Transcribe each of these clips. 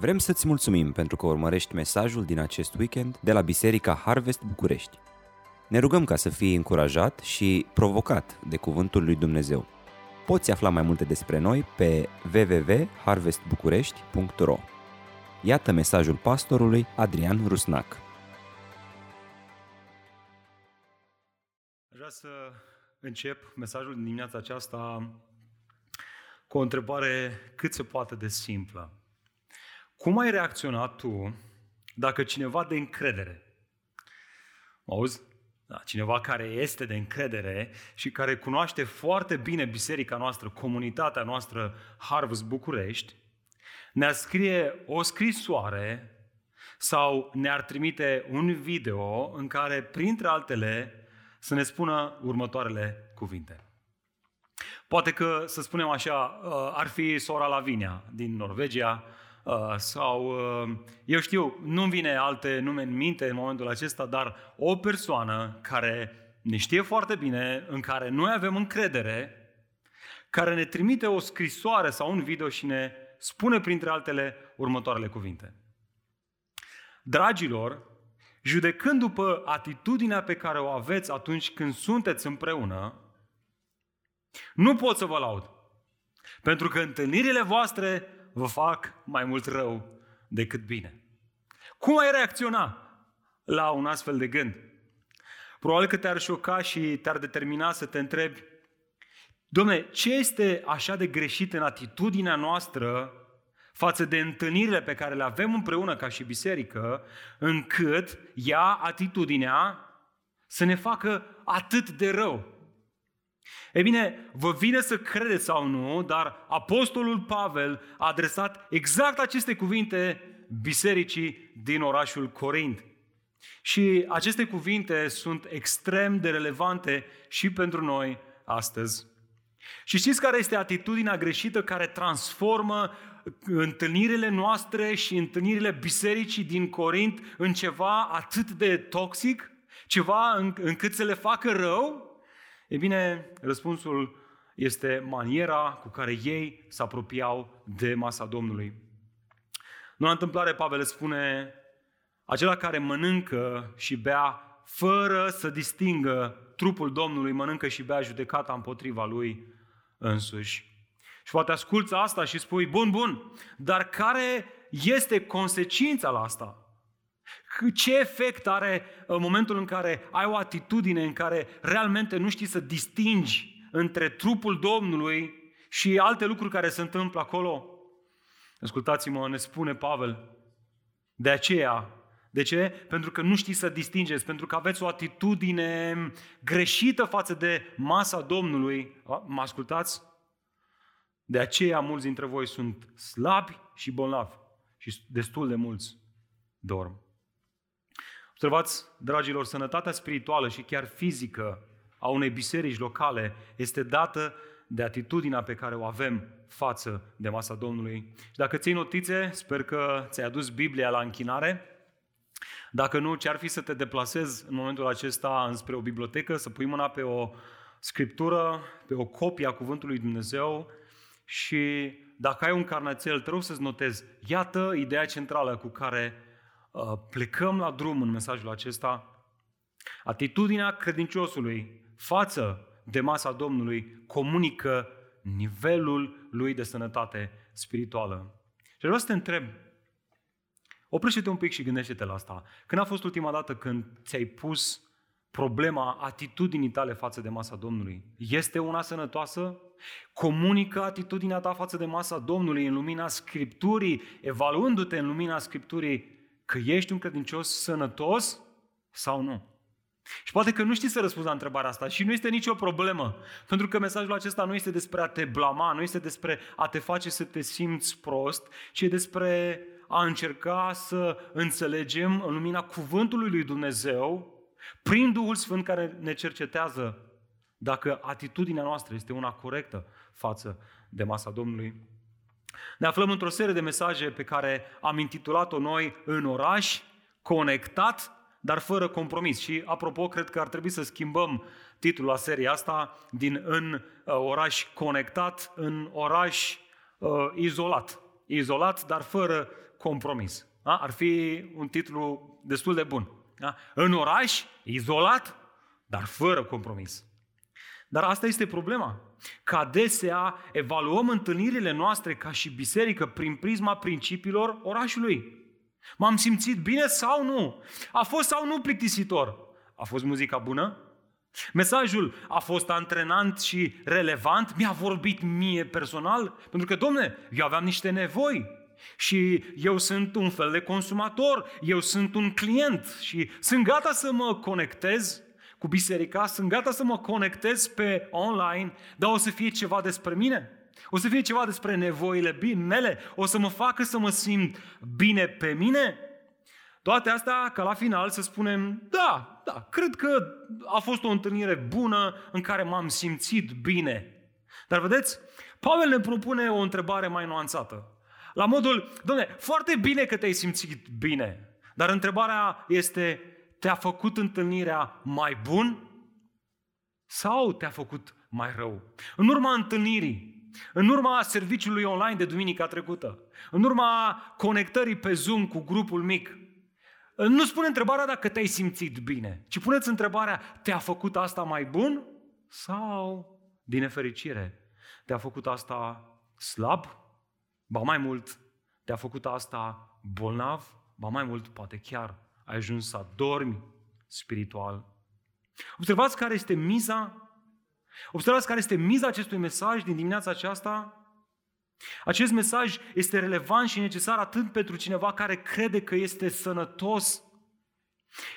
Vrem să-ți mulțumim pentru că urmărești mesajul din acest weekend de la Biserica Harvest București. Ne rugăm ca să fii încurajat și provocat de Cuvântul lui Dumnezeu. Poți afla mai multe despre noi pe www.harvestbucurești.ro Iată mesajul pastorului Adrian Rusnac. Vreau să încep mesajul din dimineața aceasta cu o întrebare cât se poate de simplă. Cum ai reacționat tu dacă cineva de încredere, auzi? Da, cineva care este de încredere și care cunoaște foarte bine biserica noastră, comunitatea noastră Harvest București, ne-ar scrie o scrisoare sau ne-ar trimite un video în care, printre altele, să ne spună următoarele cuvinte. Poate că, să spunem așa, uh, ar fi sora Lavinia din Norvegia, Uh, sau, uh, eu știu, nu vine alte nume în minte în momentul acesta, dar o persoană care ne știe foarte bine, în care noi avem încredere, care ne trimite o scrisoare sau un video și ne spune printre altele următoarele cuvinte. Dragilor, judecând după atitudinea pe care o aveți atunci când sunteți împreună, nu pot să vă laud. Pentru că întâlnirile voastre vă fac mai mult rău decât bine. Cum ai reacționa la un astfel de gând? Probabil că te-ar șoca și te-ar determina să te întrebi, Domne, ce este așa de greșit în atitudinea noastră față de întâlnirile pe care le avem împreună ca și biserică, încât ea, atitudinea, să ne facă atât de rău? E bine, vă vine să credeți sau nu, dar Apostolul Pavel a adresat exact aceste cuvinte bisericii din orașul Corint. Și aceste cuvinte sunt extrem de relevante și pentru noi astăzi. Și știți care este atitudinea greșită care transformă întâlnirile noastre și întâlnirile bisericii din Corint în ceva atât de toxic? Ceva încât să le facă rău? E bine, răspunsul este maniera cu care ei se apropiau de masa Domnului. Nu la întâmplare, Pavel spune, acela care mănâncă și bea fără să distingă trupul Domnului, mănâncă și bea judecata împotriva lui însuși. Și poate asculți asta și spui, bun, bun, dar care este consecința la asta? Ce efect are în momentul în care ai o atitudine în care realmente nu știi să distingi între trupul Domnului și alte lucruri care se întâmplă acolo? Ascultați-mă, ne spune Pavel. De aceea, de ce? Pentru că nu știți să distingeți, pentru că aveți o atitudine greșită față de masa Domnului. Mă ascultați? De aceea mulți dintre voi sunt slabi și bolnavi și destul de mulți dorm. Observați, dragilor, sănătatea spirituală și chiar fizică a unei biserici locale este dată de atitudinea pe care o avem față de masa Domnului. Și dacă ții notițe, sper că ți-ai adus Biblia la închinare. Dacă nu, ce ar fi să te deplasezi în momentul acesta înspre o bibliotecă, să pui mâna pe o scriptură, pe o copie a Cuvântului Dumnezeu și dacă ai un carnețel, te rog să-ți notezi, iată ideea centrală cu care Uh, plecăm la drum în mesajul acesta, atitudinea credinciosului față de masa Domnului comunică nivelul lui de sănătate spirituală. Și vreau să te întreb, oprește-te un pic și gândește-te la asta. Când a fost ultima dată când ți-ai pus problema atitudinii tale față de masa Domnului? Este una sănătoasă? Comunică atitudinea ta față de masa Domnului în lumina Scripturii, evaluându-te în lumina Scripturii că ești un credincios sănătos sau nu. Și poate că nu știi să răspunzi la întrebarea asta și nu este nicio problemă. Pentru că mesajul acesta nu este despre a te blama, nu este despre a te face să te simți prost, ci e despre a încerca să înțelegem în lumina cuvântului lui Dumnezeu, prin Duhul Sfânt care ne cercetează dacă atitudinea noastră este una corectă față de masa Domnului. Ne aflăm într-o serie de mesaje pe care am intitulat-o noi în oraș, conectat, dar fără compromis. Și apropo, cred că ar trebui să schimbăm titlul la seria asta din în uh, oraș conectat în oraș uh, izolat. Izolat, dar fără compromis. Da? Ar fi un titlu destul de bun. Da? În oraș, izolat, dar fără compromis. Dar asta este problema. Că adesea evaluăm întâlnirile noastre ca și biserică prin prisma principiilor orașului. M-am simțit bine sau nu? A fost sau nu plictisitor? A fost muzica bună? Mesajul a fost antrenant și relevant? Mi-a vorbit mie personal? Pentru că, domne, eu aveam niște nevoi. Și eu sunt un fel de consumator, eu sunt un client și sunt gata să mă conectez cu biserica, sunt gata să mă conectez pe online, dar o să fie ceva despre mine. O să fie ceva despre nevoile mele, o să mă facă să mă simt bine pe mine. Toate astea ca la final să spunem, da, da, cred că a fost o întâlnire bună în care m-am simțit bine. Dar vedeți, Pavel ne propune o întrebare mai nuanțată. La modul, domne, foarte bine că te-ai simțit bine, dar întrebarea este, te-a făcut întâlnirea mai bun sau te-a făcut mai rău? În urma întâlnirii, în urma serviciului online de duminica trecută, în urma conectării pe Zoom cu grupul mic, nu spune întrebarea dacă te-ai simțit bine, ci puneți întrebarea, te-a făcut asta mai bun sau, din nefericire, te-a făcut asta slab Ba mai mult, te-a făcut asta bolnav, ba mai mult, poate chiar ai ajuns să adormi spiritual. Observați care este miza? Observați care este miza acestui mesaj din dimineața aceasta? Acest mesaj este relevant și necesar atât pentru cineva care crede că este sănătos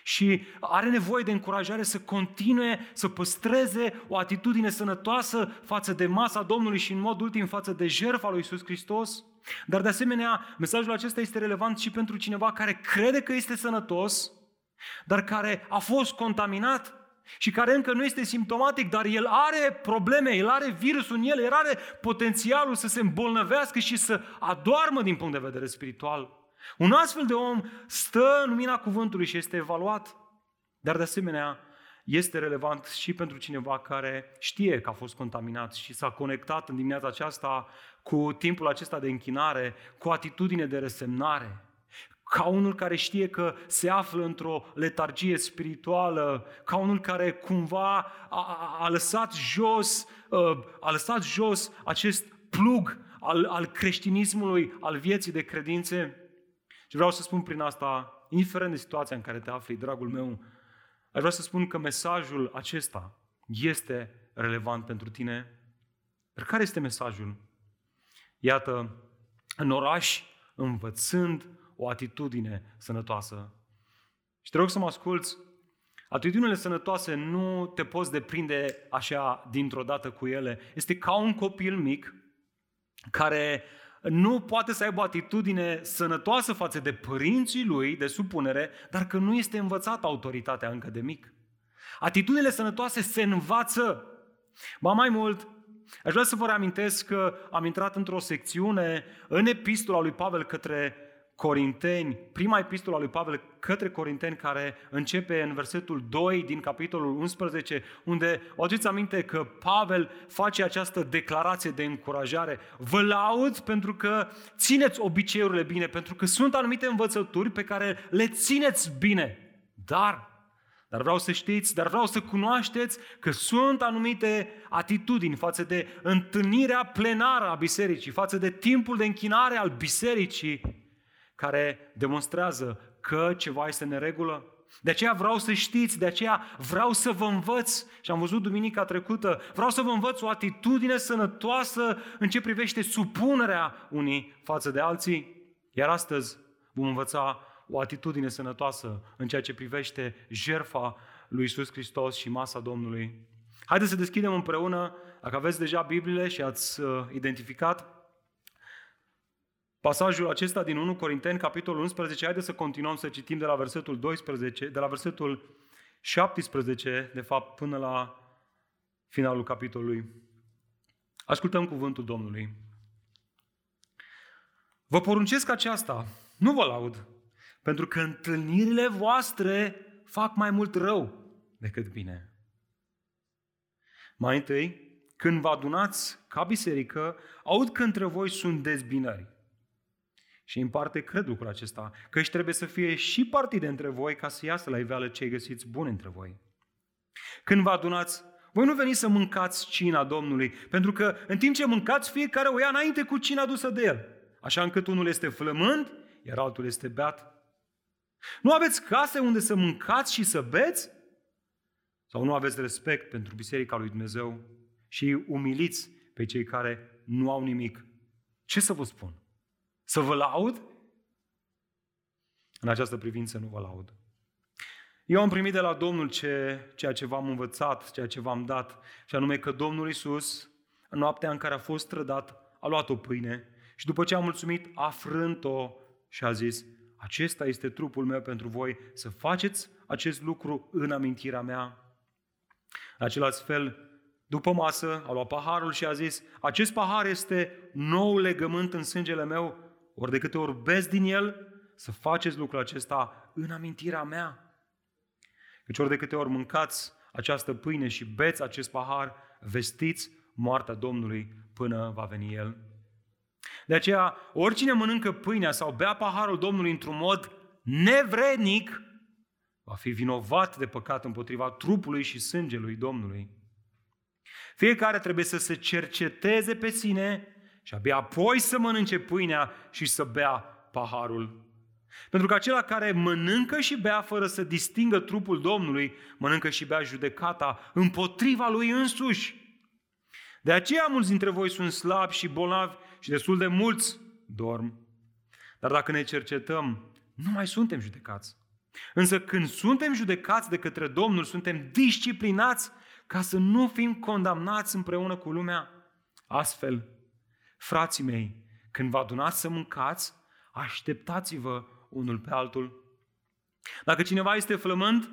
și are nevoie de încurajare să continue să păstreze o atitudine sănătoasă față de masa Domnului și în mod ultim față de jertfa lui Iisus Hristos. Dar de asemenea, mesajul acesta este relevant și pentru cineva care crede că este sănătos, dar care a fost contaminat și care încă nu este simptomatic, dar el are probleme, el are virusul în el, el are potențialul să se îmbolnăvească și să adoarmă din punct de vedere spiritual. Un astfel de om stă în lumina cuvântului și este evaluat, dar de asemenea este relevant și pentru cineva care știe că a fost contaminat și s-a conectat în dimineața aceasta cu timpul acesta de închinare, cu atitudine de resemnare, ca unul care știe că se află într-o letargie spirituală, ca unul care cumva a, a, a lăsat jos, ă, a lăsat jos acest plug al, al creștinismului, al vieții de credințe. Și vreau să spun prin asta, indiferent de situația în care te afli, dragul meu, aș vrea să spun că mesajul acesta este relevant pentru tine. Dar care este mesajul? Iată, în oraș, învățând o atitudine sănătoasă. Și te rog să mă asculți, atitudinile sănătoase nu te poți deprinde așa dintr-o dată cu ele. Este ca un copil mic care nu poate să aibă o atitudine sănătoasă față de părinții lui, de supunere, dar că nu este învățată autoritatea încă de mic. Atitudinile sănătoase se învață. Ba mai mult, aș vrea să vă reamintesc că am intrat într-o secțiune în epistola lui Pavel către Corinteni, prima epistolă a lui Pavel către Corinteni, care începe în versetul 2 din capitolul 11, unde o aduceți aminte că Pavel face această declarație de încurajare. Vă laud pentru că țineți obiceiurile bine, pentru că sunt anumite învățături pe care le țineți bine. Dar dar vreau să știți, dar vreau să cunoașteți că sunt anumite atitudini față de întâlnirea plenară a bisericii, față de timpul de închinare al bisericii, care demonstrează că ceva este în regulă. De aceea vreau să știți, de aceea vreau să vă învăț, și am văzut duminica trecută, vreau să vă învăț o atitudine sănătoasă în ce privește supunerea unii față de alții. Iar astăzi vom învăța o atitudine sănătoasă în ceea ce privește jerfa lui Isus Hristos și masa Domnului. Haideți să deschidem împreună, dacă aveți deja Bibliile și ați uh, identificat, Pasajul acesta din 1 Corinteni, capitolul 11, haideți să continuăm să citim de la versetul 12, de la versetul 17, de fapt, până la finalul capitolului. Ascultăm cuvântul Domnului. Vă poruncesc aceasta, nu vă laud, pentru că întâlnirile voastre fac mai mult rău decât bine. Mai întâi, când vă adunați ca biserică, aud că între voi sunt dezbinări. Și în parte cred lucrul acesta, că își trebuie să fie și partide între voi ca să iasă la iveală cei găsiți buni între voi. Când vă adunați, voi nu veniți să mâncați cina Domnului, pentru că în timp ce mâncați, fiecare o ia înainte cu cina adusă de el. Așa încât unul este flămând, iar altul este beat. Nu aveți case unde să mâncați și să beți? Sau nu aveți respect pentru Biserica lui Dumnezeu și umiliți pe cei care nu au nimic? Ce să vă spun? Să vă laud? În această privință nu vă laud. Eu am primit de la Domnul ce, ceea ce v-am învățat, ceea ce v-am dat, și anume că Domnul Isus, în noaptea în care a fost trădat, a luat o pâine și după ce a mulțumit, a frânt-o și a zis, acesta este trupul meu pentru voi, să faceți acest lucru în amintirea mea. În același fel, după masă, a luat paharul și a zis, acest pahar este nou legământ în sângele meu, ori de câte ori beți din el, să faceți lucrul acesta în amintirea mea. Căci ori de câte ori mâncați această pâine și beți acest pahar, vestiți moartea Domnului până va veni El. De aceea, oricine mănâncă pâinea sau bea paharul Domnului într-un mod nevrednic, va fi vinovat de păcat împotriva trupului și sângelui Domnului. Fiecare trebuie să se cerceteze pe sine și abia apoi să mănânce pâinea și să bea paharul. Pentru că acela care mănâncă și bea fără să distingă trupul Domnului, mănâncă și bea judecata împotriva lui însuși. De aceea mulți dintre voi sunt slabi și bolnavi și destul de mulți dorm. Dar dacă ne cercetăm, nu mai suntem judecați. Însă când suntem judecați de către Domnul, suntem disciplinați ca să nu fim condamnați împreună cu lumea. Astfel, frații mei, când vă adunați să mâncați, așteptați-vă unul pe altul. Dacă cineva este flământ,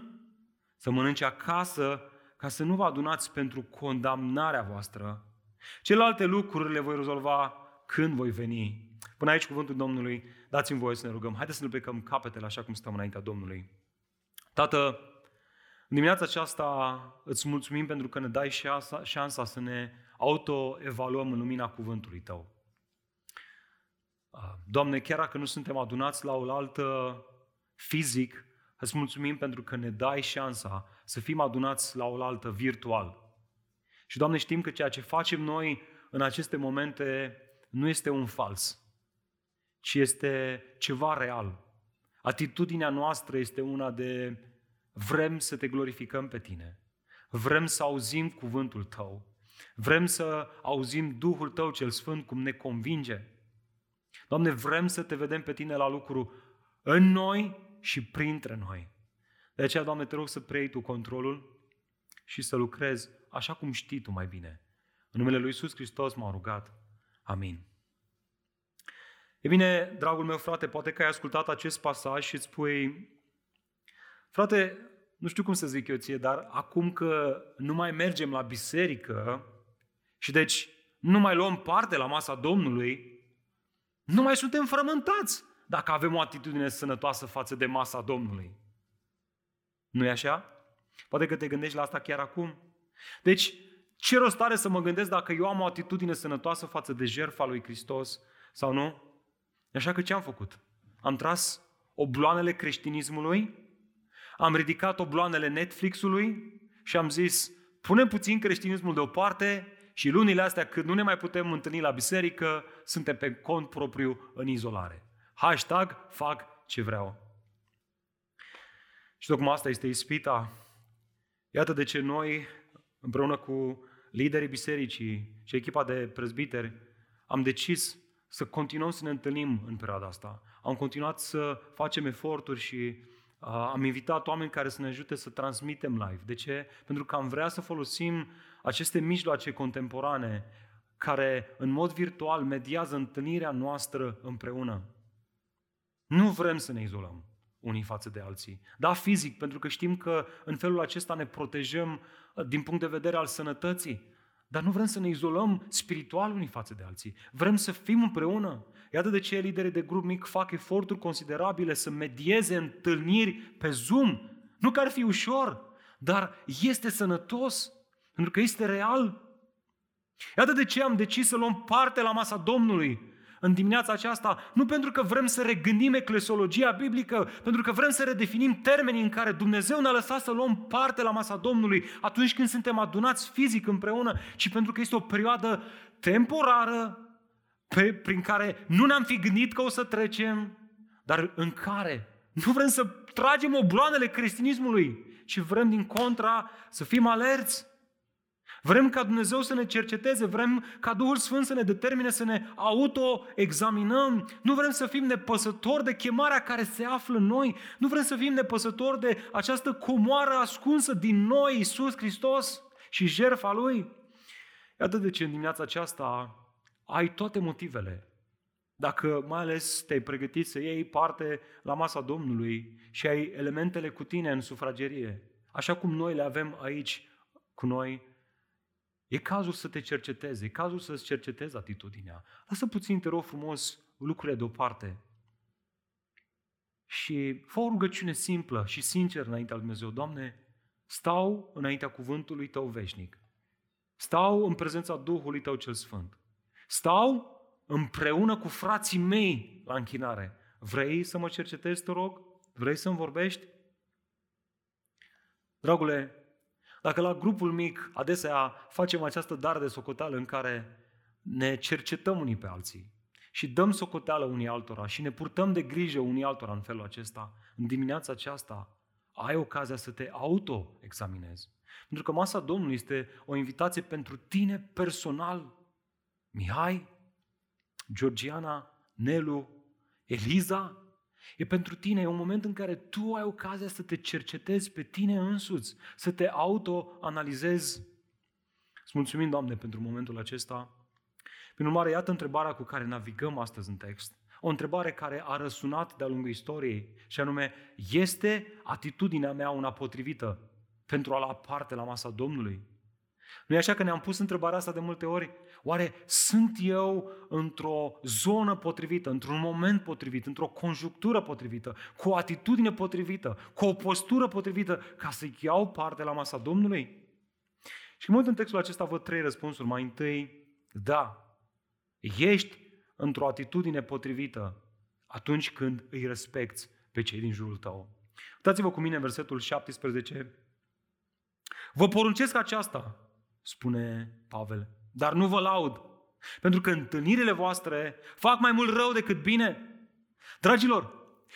să mănânce acasă ca să nu vă adunați pentru condamnarea voastră. Celelalte lucruri le voi rezolva când voi veni. Până aici cuvântul Domnului, dați-mi voie să ne rugăm. Haideți să ne plecăm capetele așa cum stăm înaintea Domnului. Tată, în dimineața aceasta îți mulțumim pentru că ne dai șansa să ne autoevaluăm în lumina cuvântului Tău. Doamne, chiar dacă nu suntem adunați la o altă fizic, îți mulțumim pentru că ne dai șansa să fim adunați la o altă virtual. Și, Doamne, știm că ceea ce facem noi în aceste momente nu este un fals, ci este ceva real. Atitudinea noastră este una de vrem să te glorificăm pe tine, vrem să auzim cuvântul tău, vrem să auzim Duhul tău cel Sfânt cum ne convinge. Doamne, vrem să te vedem pe tine la lucru în noi și printre noi. De aceea, Doamne, te rog să preiei Tu controlul și să lucrezi așa cum știi Tu mai bine. În numele Lui Iisus Hristos m-am rugat. Amin. E bine, dragul meu frate, poate că ai ascultat acest pasaj și îți spui, frate, nu știu cum să zic eu ție, dar acum că nu mai mergem la biserică și deci nu mai luăm parte la masa Domnului, nu mai suntem frământați dacă avem o atitudine sănătoasă față de masa Domnului. nu e așa? Poate că te gândești la asta chiar acum. Deci, ce rost are să mă gândesc dacă eu am o atitudine sănătoasă față de jertfa lui Hristos sau nu? Așa că ce am făcut? Am tras obloanele creștinismului, am ridicat obloanele Netflixului și am zis, punem puțin creștinismul deoparte și lunile astea, când nu ne mai putem întâlni la biserică, suntem pe cont propriu în izolare. Hashtag fac ce vreau. Și tocmai asta este ispita. Iată de ce noi, împreună cu liderii bisericii și echipa de prezbiteri, am decis să continuăm să ne întâlnim în perioada asta. Am continuat să facem eforturi și uh, am invitat oameni care să ne ajute să transmitem live. De ce? Pentru că am vrea să folosim aceste mijloace contemporane care în mod virtual mediază întâlnirea noastră împreună. Nu vrem să ne izolăm unii față de alții. Da, fizic, pentru că știm că în felul acesta ne protejăm uh, din punct de vedere al sănătății. Dar nu vrem să ne izolăm spiritual unii față de alții. Vrem să fim împreună. Iată de ce liderii de grup mic fac eforturi considerabile să medieze întâlniri pe Zoom. Nu că ar fi ușor, dar este sănătos, pentru că este real. Iată de ce am decis să luăm parte la masa Domnului în dimineața aceasta, nu pentru că vrem să regândim eclesiologia biblică, pentru că vrem să redefinim termenii în care Dumnezeu ne-a lăsat să luăm parte la masa Domnului atunci când suntem adunați fizic împreună, ci pentru că este o perioadă temporară pe, prin care nu ne-am fi gândit că o să trecem, dar în care nu vrem să tragem obloanele creștinismului, ci vrem din contra să fim alerți Vrem ca Dumnezeu să ne cerceteze, vrem ca Duhul Sfânt să ne determine să ne auto-examinăm. Nu vrem să fim nepăsători de chemarea care se află în noi. Nu vrem să fim nepăsători de această comoară ascunsă din noi, Iisus Hristos și jertfa Lui. Iată de ce în dimineața aceasta ai toate motivele. Dacă mai ales te-ai pregătit să iei parte la masa Domnului și ai elementele cu tine în sufragerie, așa cum noi le avem aici cu noi E cazul să te cercetezi, e cazul să-ți cercetezi atitudinea. Lasă puțin, te rog frumos, lucrurile deoparte. Și fă o rugăciune simplă și sinceră înaintea lui Dumnezeu. Doamne, stau înaintea cuvântului Tău veșnic. Stau în prezența Duhului Tău cel Sfânt. Stau împreună cu frații mei la închinare. Vrei să mă cercetezi, te rog? Vrei să-mi vorbești? Dragule, dacă la grupul mic adesea facem această dar de socoteală în care ne cercetăm unii pe alții și dăm socoteală unii altora și ne purtăm de grijă unii altora în felul acesta, în dimineața aceasta ai ocazia să te auto-examinezi. Pentru că masa Domnului este o invitație pentru tine personal. Mihai, Georgiana, Nelu, Eliza, E pentru tine, e un moment în care tu ai ocazia să te cercetezi pe tine însuți, să te autoanalizezi. Îți mulțumim, Doamne, pentru momentul acesta. Prin urmare, iată întrebarea cu care navigăm astăzi în text. O întrebare care a răsunat de-a lungul istoriei și anume, este atitudinea mea una potrivită pentru a lua parte la masa Domnului? Nu e așa că ne-am pus întrebarea asta de multe ori? Oare sunt eu într-o zonă potrivită, într-un moment potrivit, într-o conjunctură potrivită, cu o atitudine potrivită, cu o postură potrivită, ca să iau parte la masa Domnului? Și mult în textul acesta văd trei răspunsuri. Mai întâi, da, ești într-o atitudine potrivită atunci când îi respecti pe cei din jurul tău. Uitați-vă cu mine în versetul 17. Vă poruncesc aceasta, spune Pavel, dar nu vă laud. Pentru că întâlnirile voastre fac mai mult rău decât bine. Dragilor,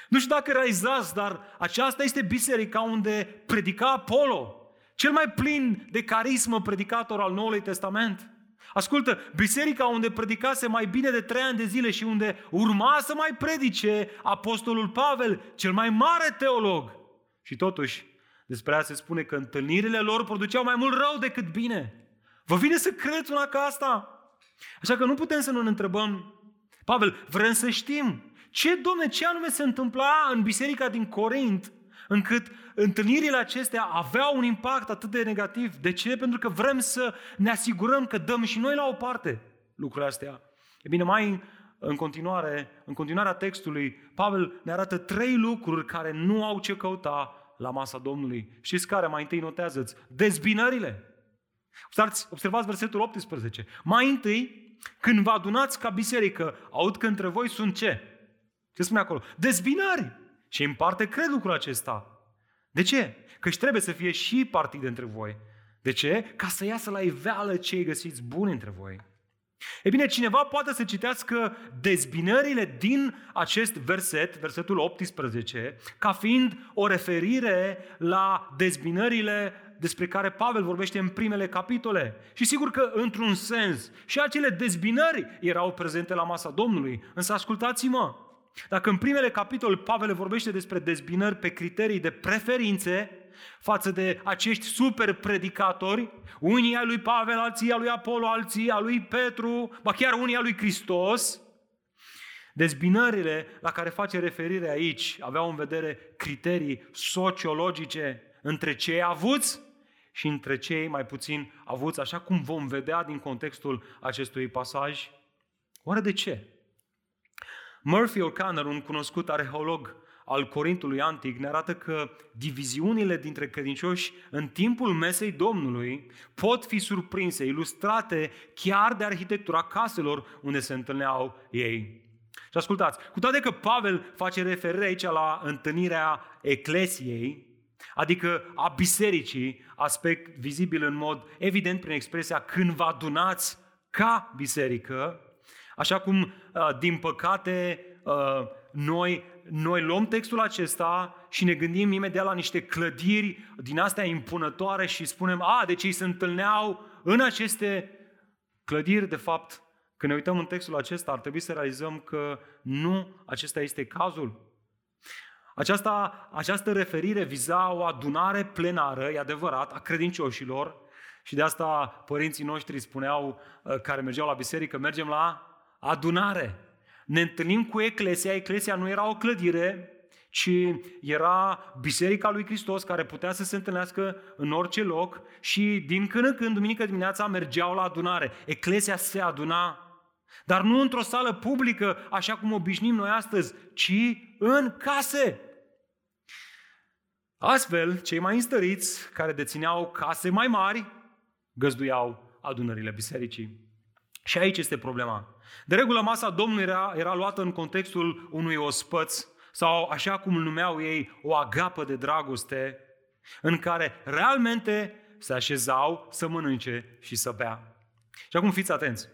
nu știu dacă realizați, dar aceasta este biserica unde predica Apollo, cel mai plin de carismă predicator al Noului Testament. Ascultă, biserica unde predicase mai bine de trei ani de zile și unde urma să mai predice Apostolul Pavel, cel mai mare teolog. Și totuși, despre ea se spune că întâlnirile lor produceau mai mult rău decât bine. Vă vine să credeți una ca asta? Așa că nu putem să nu ne întrebăm, Pavel, vrem să știm ce, domne, ce anume se întâmpla în biserica din Corint, încât întâlnirile acestea aveau un impact atât de negativ. De ce? Pentru că vrem să ne asigurăm că dăm și noi la o parte lucrurile astea. E bine, mai în continuare, în continuarea textului, Pavel ne arată trei lucruri care nu au ce căuta la masa Domnului. Știți care? Mai întâi notează-ți. Dezbinările. Observați, observați versetul 18. Mai întâi, când vă adunați ca biserică, aud că între voi sunt ce? Ce spune acolo? Dezbinări. Și în parte cred lucrul acesta. De ce? Căci trebuie să fie și partide între voi. De ce? Ca să iasă la iveală cei găsiți buni între voi. E bine, cineva poate să citească dezbinările din acest verset, versetul 18, ca fiind o referire la dezbinările despre care Pavel vorbește în primele capitole. Și sigur că, într-un sens, și acele dezbinări erau prezente la masa Domnului. Însă ascultați-mă, dacă în primele capitole Pavel vorbește despre dezbinări pe criterii de preferințe față de acești super predicatori, unii ai lui Pavel, alții ai lui Apollo, alții ai lui Petru, ba chiar unii ai lui Hristos, Dezbinările la care face referire aici aveau în vedere criterii sociologice între cei avuți și între cei mai puțin avuți, așa cum vom vedea din contextul acestui pasaj. Oare de ce? Murphy O'Connor, un cunoscut arheolog al Corintului Antic ne arată că diviziunile dintre credincioși în timpul mesei Domnului pot fi surprinse, ilustrate chiar de arhitectura caselor unde se întâlneau ei. Și ascultați, cu toate că Pavel face referire aici la întâlnirea eclesiei, adică a bisericii, aspect vizibil în mod evident prin expresia când vă adunați ca biserică, așa cum, uh, din păcate, uh, noi, noi luăm textul acesta și ne gândim imediat la niște clădiri din astea impunătoare și spunem, a, deci ei se întâlneau în aceste clădiri, de fapt, când ne uităm în textul acesta, ar trebui să realizăm că nu acesta este cazul. Aceasta, această referire viza o adunare plenară, e adevărat, a credincioșilor și de asta părinții noștri spuneau, uh, care mergeau la biserică, mergem la adunare. Ne întâlnim cu Eclesia. Eclesia nu era o clădire, ci era Biserica lui Hristos care putea să se întâlnească în orice loc și din când în când, duminică dimineața, mergeau la adunare. Eclesia se aduna, dar nu într-o sală publică, așa cum obișnim noi astăzi, ci în case. Astfel, cei mai înstăriți, care dețineau case mai mari, găzduiau adunările bisericii. Și aici este problema. De regulă, masa Domnului era, era luată în contextul unui ospăț sau, așa cum îl numeau ei, o agapă de dragoste, în care realmente se așezau să mănânce și să bea. Și acum fiți atenți.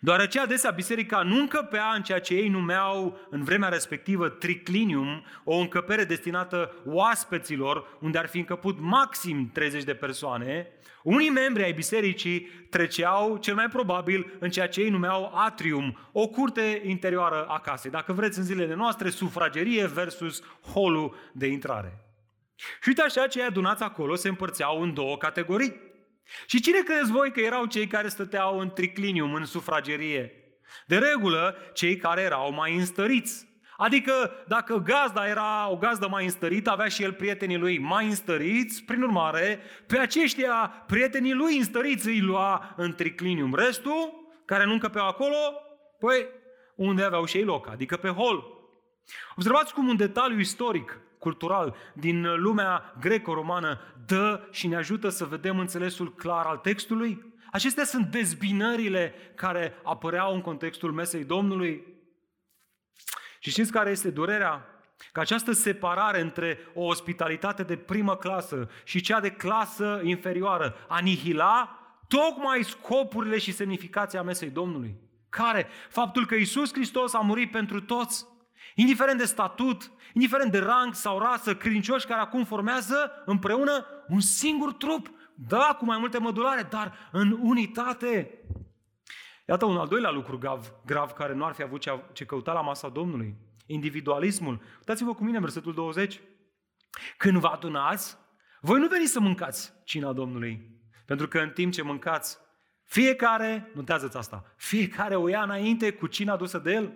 Deoarece adesea biserica nu încăpea în ceea ce ei numeau în vremea respectivă triclinium, o încăpere destinată oaspeților, unde ar fi încăput maxim 30 de persoane, unii membri ai bisericii treceau cel mai probabil în ceea ce ei numeau atrium, o curte interioară a casei. Dacă vreți în zilele noastre, sufragerie versus holul de intrare. Și uite așa, cei adunați acolo se împărțeau în două categorii. Și cine credeți voi că erau cei care stăteau în triclinium, în sufragerie? De regulă, cei care erau mai înstăriți. Adică dacă gazda era o gazdă mai înstărită, avea și el prietenii lui mai înstăriți, prin urmare, pe aceștia prietenii lui înstăriți îi lua în triclinium. Restul, care nu încăpeau acolo, păi unde aveau și ei loc, adică pe hol. Observați cum un detaliu istoric cultural din lumea greco-romană dă și ne ajută să vedem înțelesul clar al textului? Acestea sunt dezbinările care apăreau în contextul mesei Domnului. Și știți care este durerea? Că această separare între o ospitalitate de primă clasă și cea de clasă inferioară anihila tocmai scopurile și semnificația mesei Domnului. Care? Faptul că Isus Hristos a murit pentru toți indiferent de statut, indiferent de rang sau rasă, credincioși care acum formează împreună un singur trup. Da, cu mai multe modulare, dar în unitate. Iată un al doilea lucru grav, grav care nu ar fi avut ce, ce căuta la masa Domnului. Individualismul. Uitați-vă cu mine versetul 20. Când vă adunați, voi nu veniți să mâncați cina Domnului. Pentru că în timp ce mâncați, fiecare, notează-ți asta, fiecare o ia înainte cu cina adusă de el.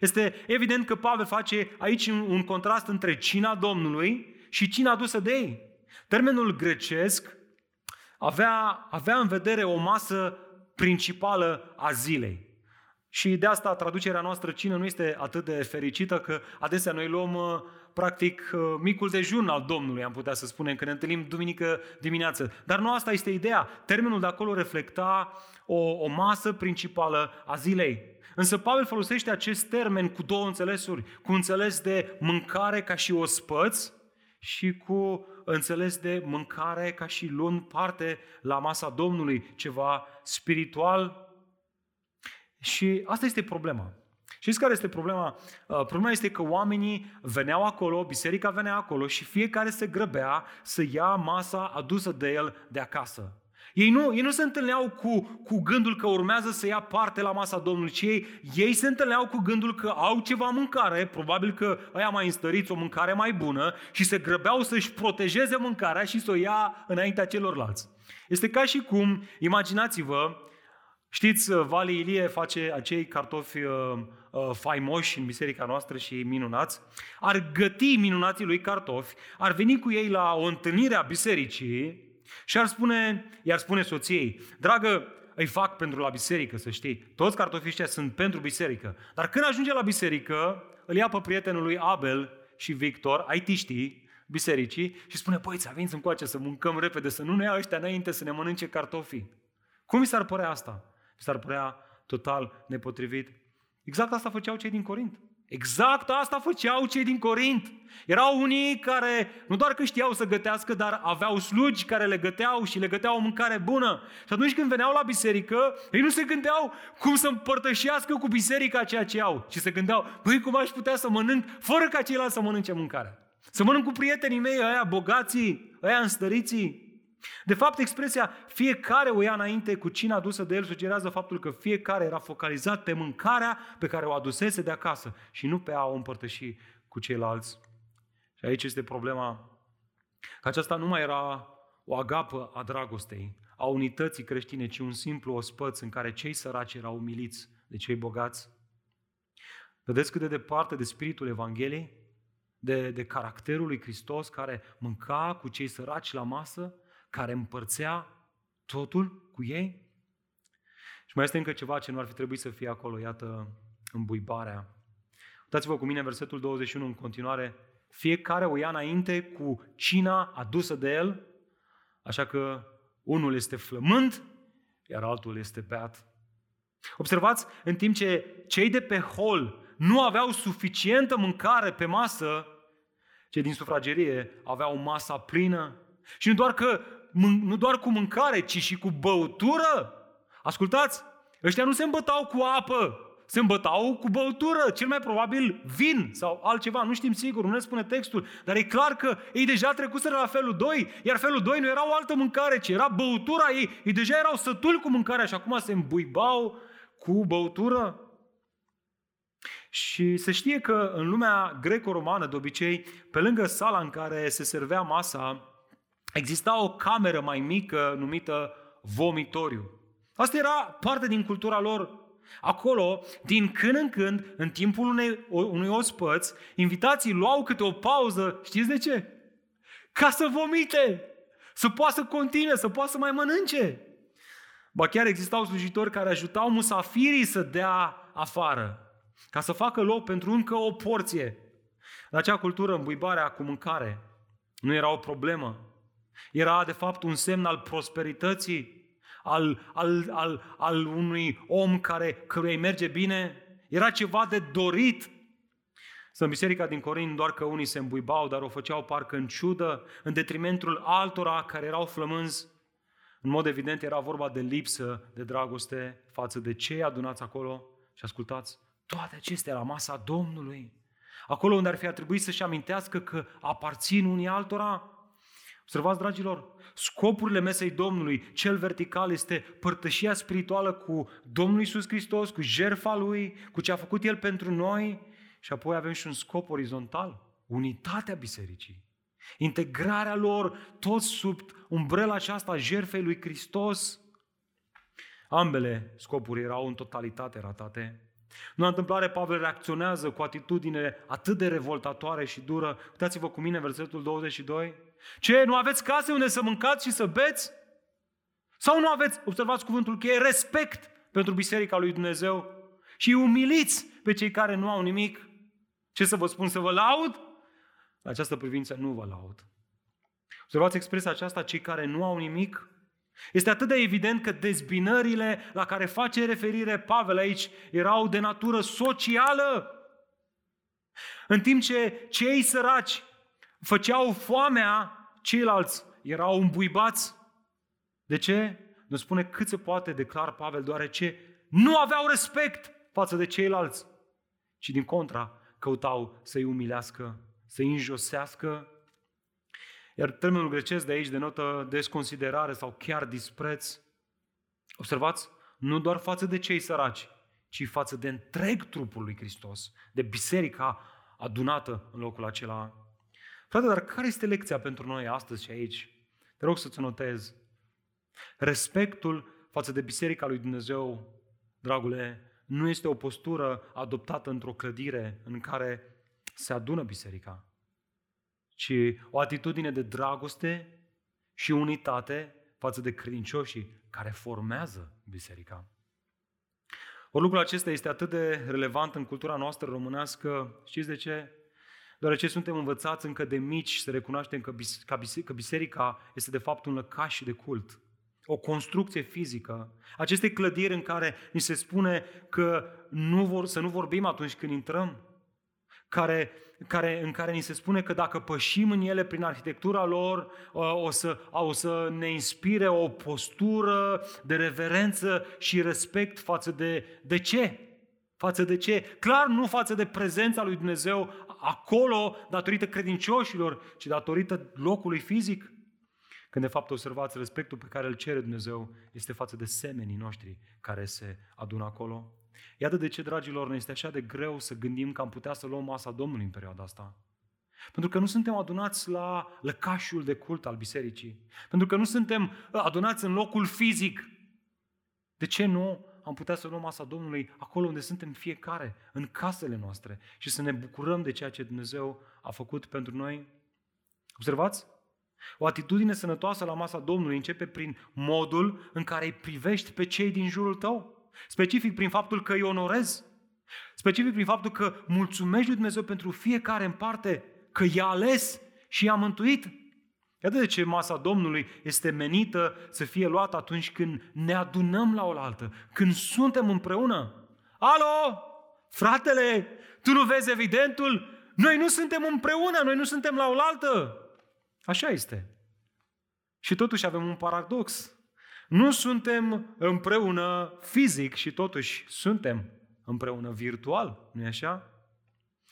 Este evident că Pavel face aici un contrast între cina Domnului și cina adusă de ei. Termenul grecesc avea, avea în vedere o masă principală a zilei. Și de asta traducerea noastră cină nu este atât de fericită că adesea noi luăm uh, practic uh, micul dejun al Domnului, am putea să spunem, că ne întâlnim duminică dimineață. Dar nu asta este ideea. Termenul de acolo reflecta o, o masă principală a zilei. Însă Pavel folosește acest termen cu două înțelesuri. Cu înțeles de mâncare ca și ospăț și cu înțeles de mâncare ca și luând parte la masa Domnului, ceva spiritual. Și asta este problema. Știți care este problema? Uh, problema este că oamenii veneau acolo, biserica venea acolo și fiecare se grăbea să ia masa adusă de el de acasă. Ei nu, ei nu se întâlneau cu, cu gândul că urmează să ia parte la masa Domnului, ci ei, ei se întâlneau cu gândul că au ceva mâncare, probabil că ăia mai înstăriți o mâncare mai bună și se grăbeau să-și protejeze mâncarea și să o ia înaintea celorlalți. Este ca și cum, imaginați-vă, știți, Vali Ilie face acei cartofi uh, uh, faimoși în biserica noastră și minunați, ar găti minunații lui cartofi, ar veni cu ei la o întâlnire a bisericii și ar spune, i-ar spune soției, dragă, îi fac pentru la biserică, să știi. Toți cartofiștii sunt pentru biserică. Dar când ajunge la biserică, îl ia pe prietenul lui Abel și Victor, IT-știi, bisericii, și spune, păi, ți-a venit încoace să mâncăm repede, să nu ne ia ăștia înainte să ne mănânce cartofii. Cum mi s-ar părea asta? Mi s-ar părea total nepotrivit. Exact asta făceau cei din Corint. Exact asta făceau cei din Corint. Erau unii care nu doar că știau să gătească, dar aveau slugi care le găteau și le găteau o mâncare bună. Și atunci când veneau la biserică, ei nu se gândeau cum să împărtășească cu biserica ceea ce au, ci se gândeau, băi, cum aș putea să mănânc fără ca ceilalți să mănânce mâncarea. Să mănânc cu prietenii mei, ăia bogații, ăia înstăriții, de fapt, expresia fiecare o ia înainte cu cina adusă de el sugerează faptul că fiecare era focalizat pe mâncarea pe care o adusese de acasă și nu pe a o împărtăși cu ceilalți. Și aici este problema că aceasta nu mai era o agapă a dragostei, a unității creștine, ci un simplu ospăț în care cei săraci erau umiliți de cei bogați. Vedeți cât de departe de spiritul Evangheliei, de, de caracterul lui Hristos care mânca cu cei săraci la masă, care împărțea totul cu ei? Și mai este încă ceva ce nu ar fi trebuit să fie acolo, iată, îmbuibarea. Uitați-vă cu mine versetul 21 în continuare. Fiecare o ia înainte cu cina adusă de el, așa că unul este flământ, iar altul este beat. Observați, în timp ce cei de pe hol nu aveau suficientă mâncare pe masă, cei din sufragerie aveau masa plină. Și nu doar că nu doar cu mâncare, ci și cu băutură. Ascultați, ăștia nu se îmbătau cu apă, se îmbătau cu băutură, cel mai probabil vin sau altceva, nu știm sigur, nu ne spune textul, dar e clar că ei deja trecuseră la felul 2, iar felul 2 nu era o altă mâncare, ci era băutura ei, ei deja erau sătuli cu mâncarea și acum se îmbuibau cu băutură. Și se știe că în lumea greco-romană, de obicei, pe lângă sala în care se servea masa, exista o cameră mai mică numită vomitoriu. Asta era parte din cultura lor. Acolo, din când în când, în timpul unei, unui ospăț, invitații luau câte o pauză, știți de ce? Ca să vomite, să poată să continue, să poată să mai mănânce. Ba chiar existau slujitori care ajutau musafirii să dea afară, ca să facă loc pentru încă o porție. În acea cultură, îmbuibarea cu mâncare nu era o problemă. Era de fapt un semn al prosperității, al, al, al, al unui om care, căruia îi merge bine. Era ceva de dorit. Să în biserica din Corint doar că unii se îmbuibau, dar o făceau parcă în ciudă, în detrimentul altora care erau flămânzi. În mod evident era vorba de lipsă de dragoste față de cei adunați acolo. Și ascultați, toate acestea la masa Domnului. Acolo unde ar fi trebuit să-și amintească că aparțin unii altora, Observați, dragilor, scopurile mesei Domnului, cel vertical, este părtășia spirituală cu Domnul Isus Hristos, cu jertfa Lui, cu ce a făcut El pentru noi și apoi avem și un scop orizontal, unitatea bisericii. Integrarea lor toți sub umbrela aceasta a jertfei lui Hristos. Ambele scopuri erau în totalitate ratate. Nu întâmplare, Pavel reacționează cu atitudine atât de revoltatoare și dură. Uitați-vă cu mine versetul 22. Ce, nu aveți case unde să mâncați și să beți? Sau nu aveți, observați cuvântul cheie, respect pentru Biserica lui Dumnezeu și umiliți pe cei care nu au nimic? Ce să vă spun, să vă laud? În această privință nu vă laud. Observați expresia aceasta, cei care nu au nimic? Este atât de evident că dezbinările la care face referire Pavel aici erau de natură socială. În timp ce cei săraci făceau foamea, ceilalți erau îmbuibați. De ce? Nu spune cât se poate, declar Pavel, deoarece nu aveau respect față de ceilalți, ci din contra căutau să-i umilească, să-i înjosească. Iar termenul grecesc de aici denotă desconsiderare sau chiar dispreț. Observați, nu doar față de cei săraci, ci față de întreg trupul lui Hristos, de biserica adunată în locul acela Frate, dar care este lecția pentru noi astăzi și aici? Te rog să-ți notezi. Respectul față de Biserica lui Dumnezeu, dragule, nu este o postură adoptată într-o clădire în care se adună biserica, ci o atitudine de dragoste și unitate față de credincioșii care formează biserica. Ori lucrul acesta este atât de relevant în cultura noastră românească, știți de ce? Deoarece suntem învățați încă de mici să recunoaștem că, bis- că biserica este de fapt un lăcaș de cult, o construcție fizică. Aceste clădiri în care ni se spune că nu vor, să nu vorbim atunci când intrăm, care, care, în care ni se spune că dacă pășim în ele prin arhitectura lor, o să, o să ne inspire o postură de reverență și respect față de, de ce? Față de ce? Clar nu față de prezența lui Dumnezeu acolo datorită credincioșilor, ci datorită locului fizic. Când de fapt observați respectul pe care îl cere Dumnezeu este față de semenii noștri care se adună acolo. Iată de ce, dragilor, ne este așa de greu să gândim că am putea să luăm masa Domnului în perioada asta. Pentru că nu suntem adunați la lăcașul de cult al bisericii. Pentru că nu suntem adunați în locul fizic. De ce nu am putea să luăm masa Domnului acolo unde suntem fiecare, în casele noastre și să ne bucurăm de ceea ce Dumnezeu a făcut pentru noi? Observați? O atitudine sănătoasă la masa Domnului începe prin modul în care îi privești pe cei din jurul tău. Specific prin faptul că îi onorezi. Specific prin faptul că mulțumești lui Dumnezeu pentru fiecare în parte, că i-a ales și i-a mântuit. Iată de ce masa Domnului este menită să fie luată atunci când ne adunăm la oaltă, când suntem împreună. Alo, fratele, tu nu vezi evidentul? Noi nu suntem împreună, noi nu suntem la oaltă. Așa este. Și totuși avem un paradox. Nu suntem împreună fizic și totuși suntem împreună virtual, nu-i așa?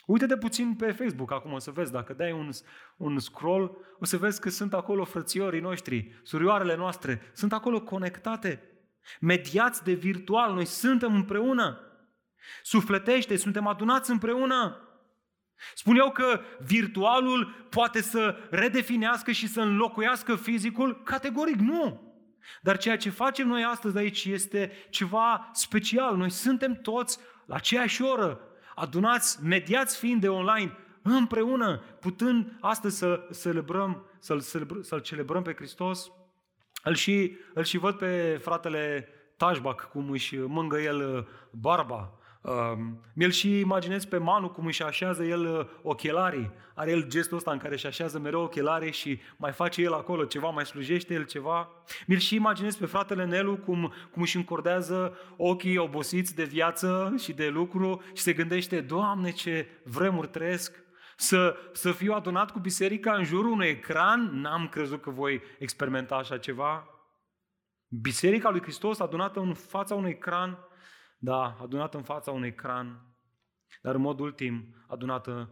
Uite-te puțin pe Facebook acum o să vezi, dacă dai un, un scroll, o să vezi că sunt acolo frățiorii noștri, surioarele noastre, sunt acolo conectate, mediați de virtual, noi suntem împreună. Sufletește, suntem adunați împreună. Spun eu că virtualul poate să redefinească și să înlocuiască fizicul? Categoric nu. Dar ceea ce facem noi astăzi aici este ceva special. Noi suntem toți la aceeași oră, adunați, mediați fiind de online, împreună, putând astăzi să celebrăm, să-l, celebrăm, să-l celebrăm pe Hristos. Îl și, îl și văd pe fratele Tajbac cum își mângă el barba Um, mi-l și imaginez pe Manu cum își așează el uh, ochelarii. Are el gestul ăsta în care își așează mereu ochelarii și mai face el acolo ceva, mai slujește el ceva. Mi-l și imaginez pe fratele Nelu cum, cum își încordează ochii obosiți de viață și de lucru și se gândește, Doamne, ce vremuri trăiesc. Să, să fiu adunat cu biserica în jurul unui ecran, n-am crezut că voi experimenta așa ceva. Biserica lui Hristos adunată în fața unui ecran, da, adunată în fața unui ecran, dar în mod ultim adunată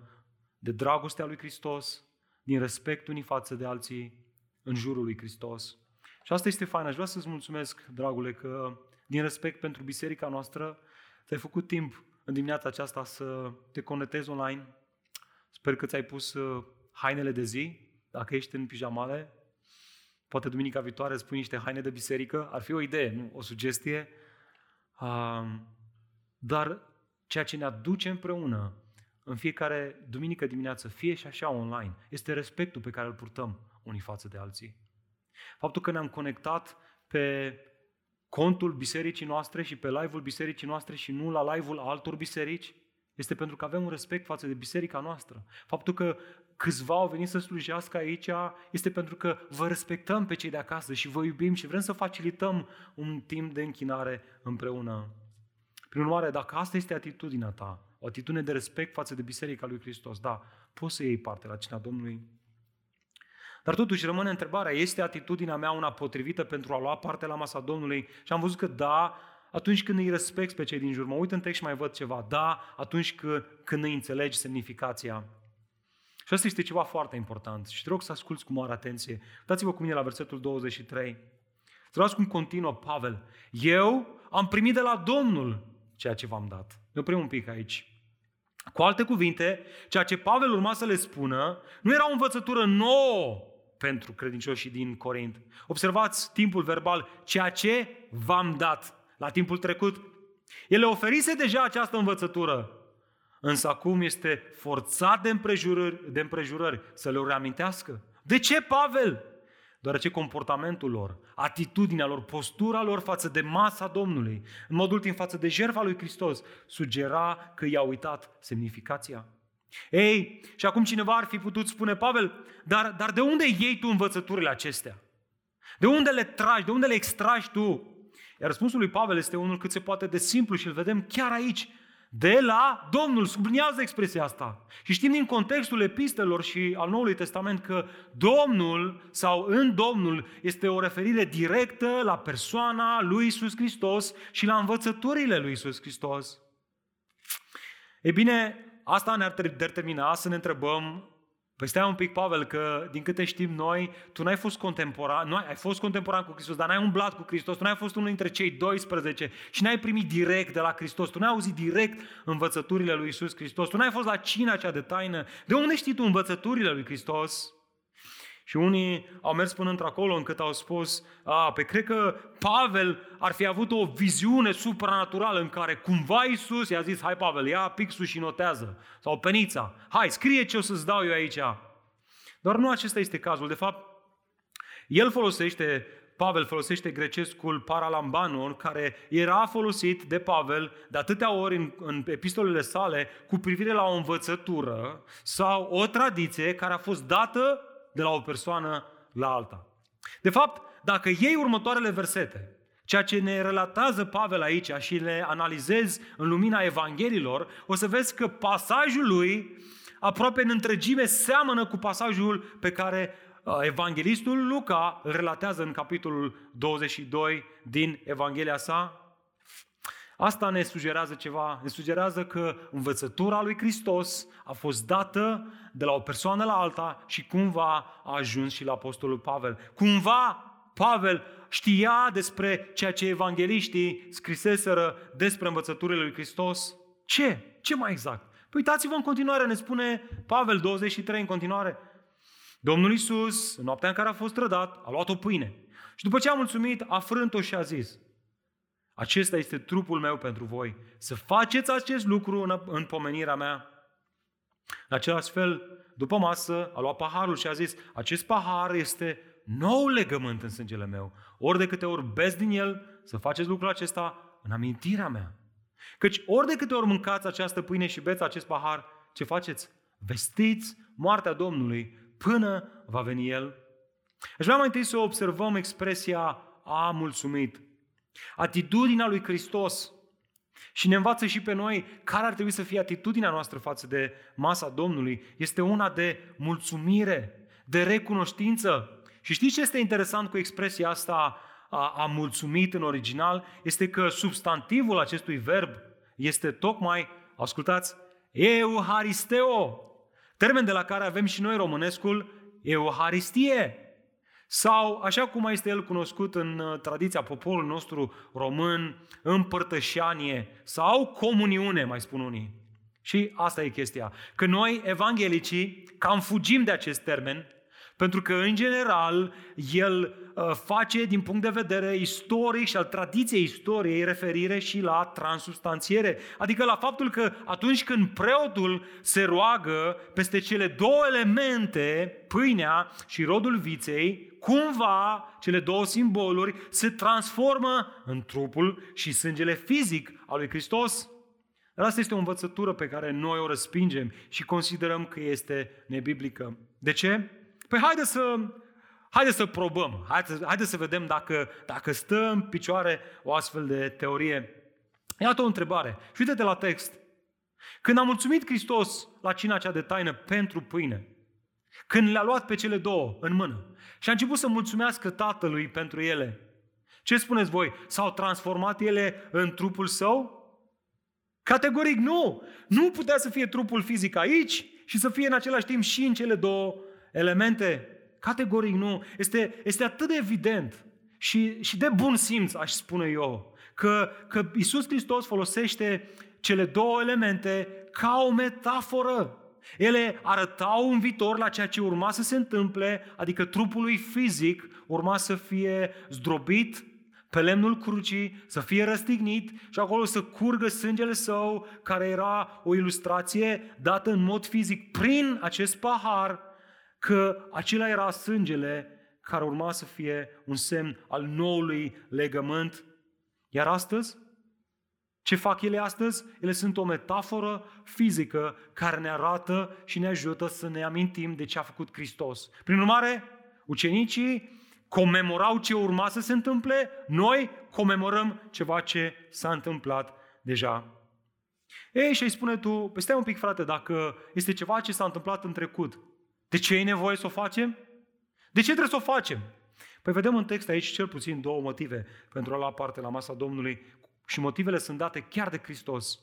de dragostea lui Hristos, din respect unii față de alții, în jurul lui Hristos. Și asta este fain. Aș vrea să-ți mulțumesc, dragule, că din respect pentru biserica noastră, ți-ai făcut timp în dimineața aceasta să te conectezi online. Sper că ți-ai pus uh, hainele de zi, dacă ești în pijamale. Poate duminica viitoare îți pui niște haine de biserică. Ar fi o idee, nu? O sugestie dar ceea ce ne aduce împreună în fiecare duminică dimineață, fie și așa online, este respectul pe care îl purtăm unii față de alții. Faptul că ne-am conectat pe contul bisericii noastre și pe live-ul bisericii noastre și nu la live-ul altor biserici, este pentru că avem un respect față de biserica noastră. Faptul că câțiva au venit să slujească aici este pentru că vă respectăm pe cei de acasă și vă iubim și vrem să facilităm un timp de închinare împreună. Prin urmare, dacă asta este atitudinea ta, o atitudine de respect față de Biserica lui Hristos, da, poți să iei parte la cina Domnului. Dar totuși rămâne întrebarea, este atitudinea mea una potrivită pentru a lua parte la masa Domnului? Și am văzut că da, atunci când îi respecti pe cei din jur. Mă uit în text și mai văd ceva. Da, atunci când, când îi înțelegi semnificația. Și asta este ceva foarte important și te rog să asculți cu mare atenție. Dați-vă cu mine la versetul 23. Să luați cum continuă Pavel. Eu am primit de la Domnul ceea ce v-am dat. Ne oprim un pic aici. Cu alte cuvinte, ceea ce Pavel urma să le spună nu era o învățătură nouă pentru credincioșii din Corint. Observați timpul verbal, ceea ce v-am dat la timpul trecut. El le oferise deja această învățătură, însă acum este forțat de împrejurări, de împrejurări să le o reamintească. De ce, Pavel? deoarece comportamentul lor, atitudinea lor, postura lor față de masa Domnului, în mod ultim față de jertfa lui Hristos, sugera că i-a uitat semnificația. Ei, și acum cineva ar fi putut spune, Pavel, dar, dar de unde iei tu învățăturile acestea? De unde le tragi? De unde le extragi tu? Iar răspunsul lui Pavel este unul cât se poate de simplu și îl vedem chiar aici, de la Domnul, sublinează expresia asta. Și știm din contextul epistelor și al Noului Testament că Domnul sau în Domnul este o referire directă la persoana lui Isus Hristos și la învățăturile lui Isus Hristos. E bine, asta ne-ar determina să ne întrebăm Păi stai un pic, Pavel, că din câte știm noi, tu n-ai fost contemporan, nu ai, ai fost contemporan cu Hristos, dar n-ai umblat cu Hristos, tu n-ai fost unul dintre cei 12 și n-ai primit direct de la Hristos, tu n-ai auzit direct învățăturile lui Isus Hristos, tu n-ai fost la cina cea de taină. De unde știi tu învățăturile lui Hristos? Și unii au mers până într-acolo încât au spus, a, pe cred că Pavel ar fi avut o viziune supranaturală în care cumva Iisus i-a zis, hai Pavel, ia pixul și notează, sau penița, hai, scrie ce o să-ți dau eu aici. Dar nu acesta este cazul. De fapt, el folosește, Pavel folosește grecescul paralambanon, care era folosit de Pavel de atâtea ori în, în epistolele sale cu privire la o învățătură sau o tradiție care a fost dată de la o persoană la alta. De fapt, dacă iei următoarele versete, ceea ce ne relatează Pavel aici și le analizezi în lumina Evanghelilor, o să vezi că pasajul lui aproape în întregime seamănă cu pasajul pe care uh, evanghelistul Luca îl relatează în capitolul 22 din Evanghelia sa. Asta ne sugerează ceva, ne sugerează că învățătura lui Hristos a fost dată de la o persoană la alta și cumva a ajuns și la Apostolul Pavel. Cumva Pavel știa despre ceea ce evangeliștii scriseseră despre învățăturile lui Hristos. Ce? Ce mai exact? Păi uitați-vă în continuare, ne spune Pavel 23 în continuare. Domnul Iisus, în noaptea în care a fost trădat, a luat o pâine. Și după ce a mulțumit, a frânt-o și a zis, acesta este trupul meu pentru voi. Să faceți acest lucru în, în pomenirea mea. În același fel, după masă, a luat paharul și a zis, acest pahar este nou legământ în sângele meu. Ori de câte ori beți din el, să faceți lucrul acesta în amintirea mea. Căci ori de câte ori mâncați această pâine și beți acest pahar, ce faceți? Vestiți moartea Domnului până va veni El. Aș vrea mai întâi să observăm expresia a mulțumit. Atitudinea lui Hristos și ne învață și pe noi care ar trebui să fie atitudinea noastră față de masa Domnului. Este una de mulțumire, de recunoștință. Și știți ce este interesant cu expresia asta a, a mulțumit în original? Este că substantivul acestui verb este tocmai, ascultați, euharisteo, termen de la care avem și noi românescul euharistie. Sau, așa cum mai este el cunoscut în uh, tradiția poporului nostru român, împărtășanie sau comuniune, mai spun unii. Și asta e chestia. Că noi, evanghelicii, cam fugim de acest termen, pentru că, în general, el uh, face, din punct de vedere istoric și al tradiției istoriei, referire și la transubstanțiere. Adică la faptul că atunci când preotul se roagă peste cele două elemente, pâinea și rodul viței, cumva cele două simboluri se transformă în trupul și sângele fizic al lui Hristos. Dar asta este o învățătură pe care noi o răspingem și considerăm că este nebiblică. De ce? Păi haide să, haide să probăm, haide, haide să vedem dacă, dacă stă în picioare o astfel de teorie. Iată o întrebare. Și uite-te la text. Când a mulțumit Hristos la cina cea de taină pentru pâine, când le-a luat pe cele două în mână și a început să mulțumească Tatălui pentru ele, ce spuneți voi? S-au transformat ele în trupul său? Categoric nu! Nu putea să fie trupul fizic aici și să fie în același timp și în cele două elemente? Categoric nu. Este, este atât de evident și, și de bun simț, aș spune eu, că, că Iisus Hristos folosește cele două elemente ca o metaforă. Ele arătau un viitor la ceea ce urma să se întâmple, adică trupul lui fizic urma să fie zdrobit pe lemnul crucii, să fie răstignit și acolo să curgă sângele său, care era o ilustrație dată în mod fizic prin acest pahar că acela era sângele care urma să fie un semn al noului legământ. Iar astăzi, ce fac ele astăzi? Ele sunt o metaforă fizică care ne arată și ne ajută să ne amintim de ce a făcut Hristos. Prin urmare, ucenicii comemorau ce urma să se întâmple, noi comemorăm ceva ce s-a întâmplat deja. Ei, și îi spune tu, păi stai un pic frate, dacă este ceva ce s-a întâmplat în trecut, de ce e nevoie să o facem? De ce trebuie să o facem? Păi vedem în text aici cel puțin două motive pentru a lua parte la masa Domnului și motivele sunt date chiar de Hristos.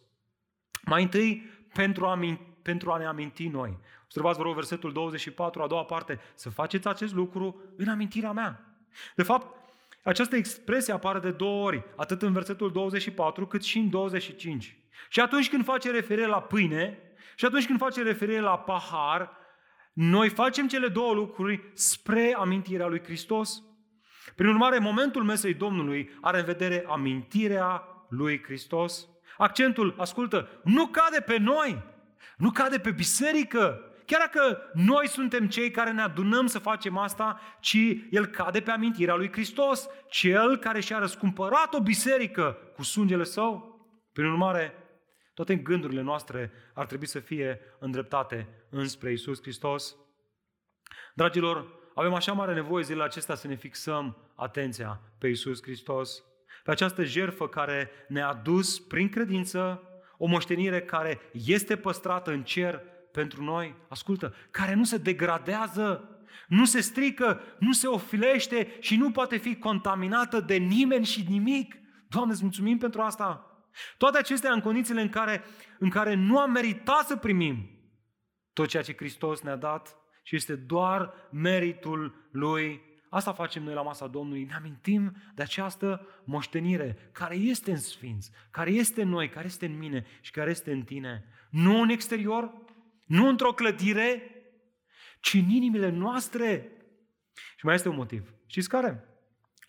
Mai întâi, pentru a, pentru a ne aminti noi. Observați, vă rog, versetul 24, a doua parte, să faceți acest lucru în amintirea mea. De fapt, această expresie apare de două ori, atât în versetul 24 cât și în 25. Și atunci când face referire la pâine și atunci când face referire la pahar, noi facem cele două lucruri spre amintirea lui Hristos. Prin urmare, momentul mesei Domnului are în vedere amintirea lui Hristos. Accentul, ascultă, nu cade pe noi, nu cade pe biserică, chiar dacă noi suntem cei care ne adunăm să facem asta, ci el cade pe amintirea lui Hristos, cel care și-a răscumpărat o biserică cu sângele său. Prin urmare, toate gândurile noastre ar trebui să fie îndreptate înspre Isus Hristos. Dragilor, avem așa mare nevoie zilele acestea să ne fixăm atenția pe Isus Hristos, pe această jerfă care ne-a dus prin credință o moștenire care este păstrată în cer pentru noi, ascultă, care nu se degradează, nu se strică, nu se ofilește și nu poate fi contaminată de nimeni și nimic. Doamne, îți mulțumim pentru asta. Toate acestea în condițiile în care, în care nu am meritat să primim tot ceea ce Hristos ne-a dat și este doar meritul Lui. Asta facem noi la masa Domnului. Ne amintim de această moștenire care este în Sfinț, care este în noi, care este în mine și care este în tine. Nu în exterior, nu într-o clădire, ci în inimile noastre. Și mai este un motiv. Știți care?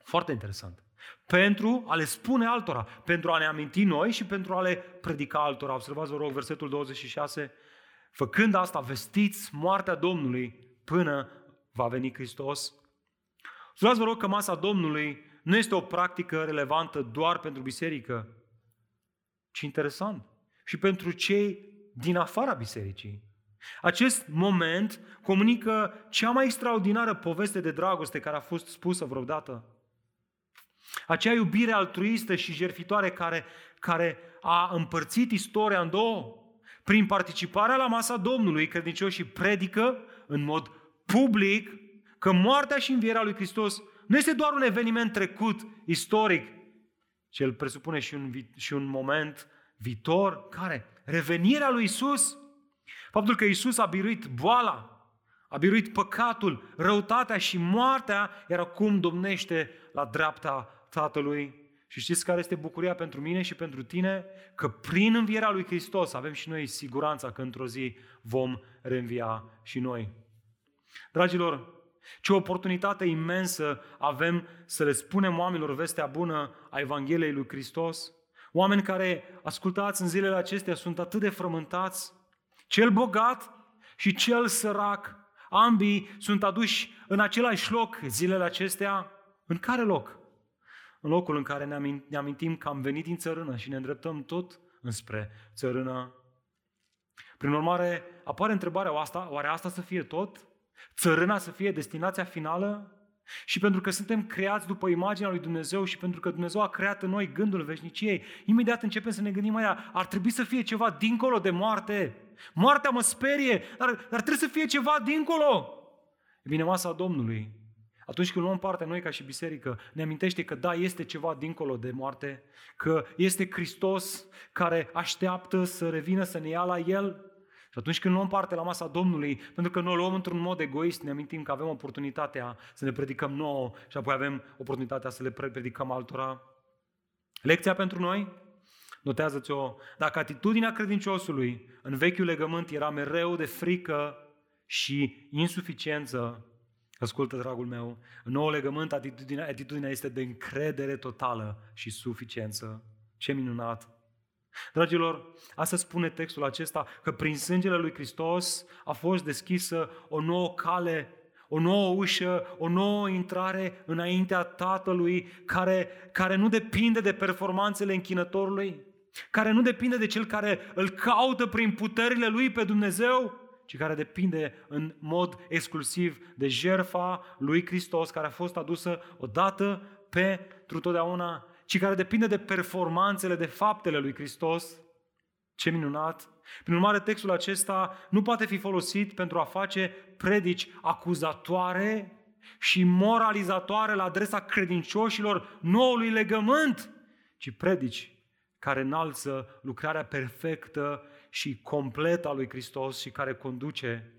Foarte interesant. Pentru a le spune altora, pentru a ne aminti noi și pentru a le predica altora. Observați, vă rog, versetul 26. Făcând asta, vestiți moartea Domnului până va veni Hristos. Observați, vă rog, că masa Domnului nu este o practică relevantă doar pentru biserică, ci interesant și pentru cei din afara bisericii. Acest moment comunică cea mai extraordinară poveste de dragoste care a fost spusă vreodată. Acea iubire altruistă și jertfitoare care, care a împărțit istoria în două. Prin participarea la masa Domnului, credincioșii predică în mod public că moartea și învierea lui Hristos nu este doar un eveniment trecut, istoric, ci el presupune și un, și un moment viitor, care? Revenirea lui Isus. Faptul că Isus a biruit boala, a biruit păcatul, răutatea și moartea, iar acum domnește la dreapta Tatălui. Și știți care este bucuria pentru mine și pentru tine? Că prin învierea lui Hristos avem și noi siguranța că într-o zi vom reînvia și noi. Dragilor, ce oportunitate imensă avem să le spunem oamenilor vestea bună a Evangheliei lui Hristos. Oameni care, ascultați în zilele acestea, sunt atât de frământați. Cel bogat și cel sărac, ambii sunt aduși în același loc zilele acestea. În care loc? În locul în care ne amintim că am venit din țărână și ne îndreptăm tot înspre țărână. Prin urmare, apare întrebarea, asta, oare asta să fie tot? Țărâna să fie destinația finală? Și pentru că suntem creați după imaginea lui Dumnezeu și pentru că Dumnezeu a creat în noi gândul veșniciei, imediat începem să ne gândim aia, ar trebui să fie ceva dincolo de moarte. Moartea mă sperie, dar, dar trebuie să fie ceva dincolo. E bine, masa Domnului, atunci când luăm parte noi ca și biserică, ne amintește că da, este ceva dincolo de moarte, că este Hristos care așteaptă să revină să ne ia la El și atunci când luăm parte la masa Domnului, pentru că noi o luăm într-un mod egoist, ne amintim că avem oportunitatea să ne predicăm nouă și apoi avem oportunitatea să le predicăm altora. Lecția pentru noi? Notează-ți-o. Dacă atitudinea credinciosului în vechiul legământ era mereu de frică și insuficiență, ascultă, dragul meu, în nou legământ atitudinea, atitudinea este de încredere totală și suficiență. Ce minunat! Dragilor, asta spune textul acesta că prin sângele lui Hristos a fost deschisă o nouă cale, o nouă ușă, o nouă intrare înaintea Tatălui, care, care nu depinde de performanțele închinătorului, care nu depinde de cel care îl caută prin puterile lui pe Dumnezeu, ci care depinde în mod exclusiv de jerfa lui Hristos, care a fost adusă odată pentru totdeauna, ci care depinde de performanțele, de faptele lui Hristos. Ce minunat! Prin urmare, textul acesta nu poate fi folosit pentru a face predici acuzatoare și moralizatoare la adresa credincioșilor noului legământ, ci predici care înalță lucrarea perfectă și completă a lui Hristos și care conduce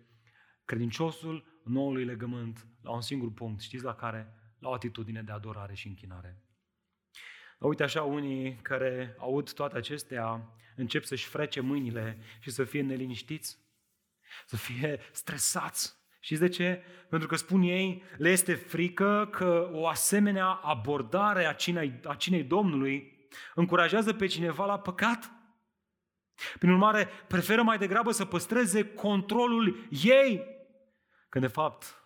credinciosul noului legământ la un singur punct. Știți la care? La o atitudine de adorare și închinare. Dar uite așa, unii care aud toate acestea încep să-și frece mâinile și să fie neliniștiți, să fie stresați. Știți de ce? Pentru că spun ei, le este frică că o asemenea abordare a cinei, a cinei Domnului încurajează pe cineva la păcat. Prin urmare, preferă mai degrabă să păstreze controlul ei, când de fapt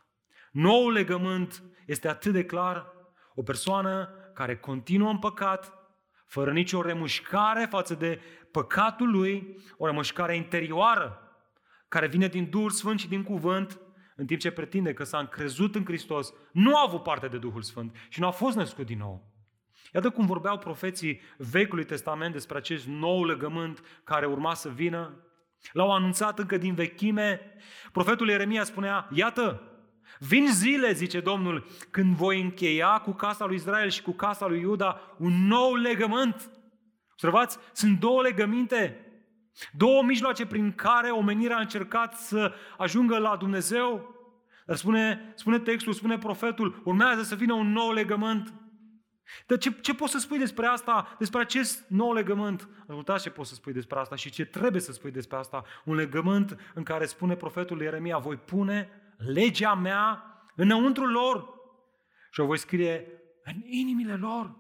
noul legământ este atât de clar, o persoană care continuă în păcat, fără nicio remușcare față de păcatul lui, o remușcare interioară, care vine din Duhul Sfânt și din cuvânt, în timp ce pretinde că s-a încrezut în Hristos, nu a avut parte de Duhul Sfânt și nu a fost născut din nou. Iată cum vorbeau profeții Vechiului Testament despre acest nou legământ care urma să vină. L-au anunțat încă din vechime. Profetul Ieremia spunea, iată, Vin zile, zice Domnul, când voi încheia cu casa lui Israel și cu casa lui Iuda un nou legământ. Observați, sunt două legăminte, două mijloace prin care omenirea a încercat să ajungă la Dumnezeu. Dar spune, spune textul, spune profetul, urmează să vină un nou legământ. Dar ce, ce poți să spui despre asta, despre acest nou legământ? Ascultați ce poți să spui despre asta și ce trebuie să spui despre asta. Un legământ în care spune profetul Ieremia, voi pune legea mea înăuntru lor și o voi scrie în inimile lor.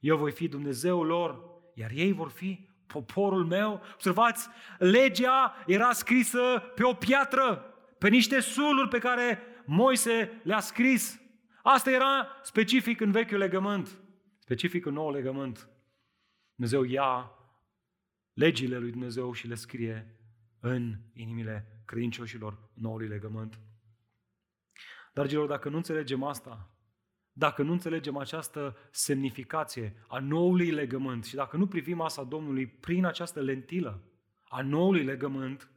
Eu voi fi Dumnezeul lor, iar ei vor fi poporul meu. Observați, legea era scrisă pe o piatră, pe niște suluri pe care Moise le-a scris. Asta era specific în vechiul legământ, specific în nou legământ. Dumnezeu ia legile lui Dumnezeu și le scrie în inimile credincioșilor noului legământ. Dragilor, dacă nu înțelegem asta, dacă nu înțelegem această semnificație a noului legământ și dacă nu privim masa Domnului prin această lentilă a noului legământ,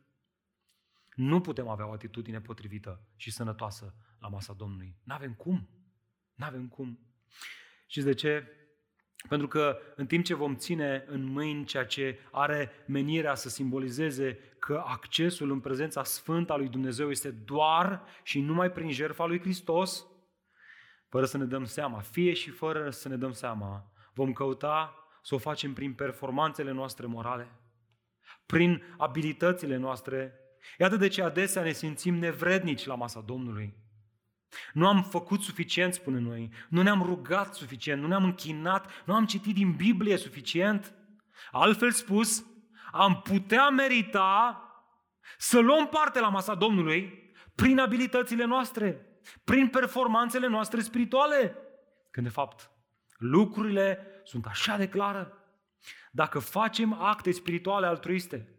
nu putem avea o atitudine potrivită și sănătoasă la masa Domnului. Nu avem cum. Nu avem cum. Și de ce? Pentru că în timp ce vom ține în mâini ceea ce are menirea să simbolizeze că accesul în prezența sfântă a lui Dumnezeu este doar și numai prin jertfa lui Hristos, fără să ne dăm seama, fie și fără să ne dăm seama, vom căuta să o facem prin performanțele noastre morale, prin abilitățile noastre. Iată de ce adesea ne simțim nevrednici la masa Domnului. Nu am făcut suficient, spune noi. Nu ne-am rugat suficient, nu ne-am închinat, nu am citit din Biblie suficient. Altfel spus, am putea merita să luăm parte la masa Domnului prin abilitățile noastre, prin performanțele noastre spirituale. Când de fapt lucrurile sunt așa de clare. Dacă facem acte spirituale altruiste,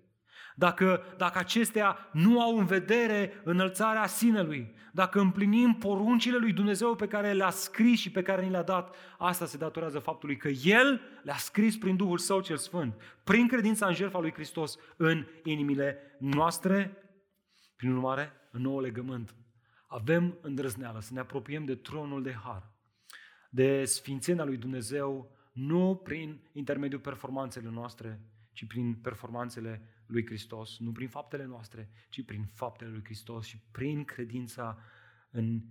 dacă, dacă acestea nu au în vedere înălțarea sinelui, dacă împlinim poruncile lui Dumnezeu pe care le-a scris și pe care ni le-a dat, asta se datorează faptului că El le-a scris prin Duhul Său cel Sfânt, prin credința în jertfa lui Hristos în inimile noastre. Prin urmare, în nou legământ, avem îndrăzneală să ne apropiem de tronul de har, de sfințenia lui Dumnezeu, nu prin intermediul performanțelor noastre, ci prin performanțele lui Hristos, nu prin faptele noastre, ci prin faptele lui Hristos și prin credința în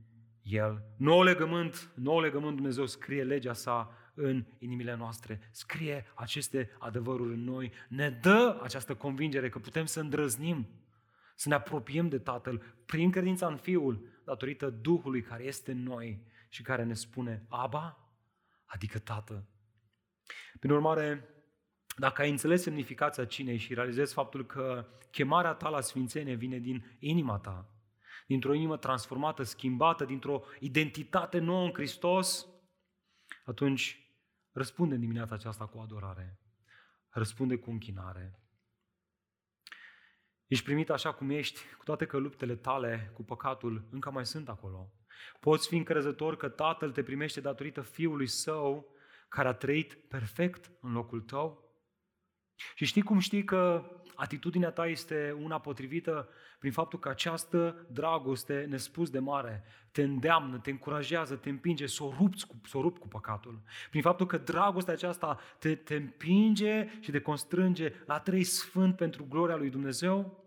El. Nou legământ, nou legământ Dumnezeu scrie legea sa în inimile noastre, scrie aceste adevăruri în noi, ne dă această convingere că putem să îndrăznim, să ne apropiem de Tatăl prin credința în Fiul, datorită Duhului care este în noi și care ne spune Aba, adică Tată. Prin urmare, dacă ai înțeles semnificația cinei și realizezi faptul că chemarea ta la sfințenie vine din inima ta, dintr-o inimă transformată, schimbată, dintr-o identitate nouă în Hristos, atunci răspunde în dimineața aceasta cu adorare. Răspunde cu închinare. Ești primit așa cum ești, cu toate că luptele tale cu păcatul încă mai sunt acolo. Poți fi încrezător că Tatăl te primește datorită Fiului Său, care a trăit perfect în locul tău? Și știi cum știi că atitudinea ta este una potrivită prin faptul că această dragoste nespus de mare te îndeamnă, te încurajează, te împinge să o rupți cu, să o rup cu păcatul. Prin faptul că dragostea aceasta te, te împinge și te constrânge la trei sfânt pentru gloria lui Dumnezeu.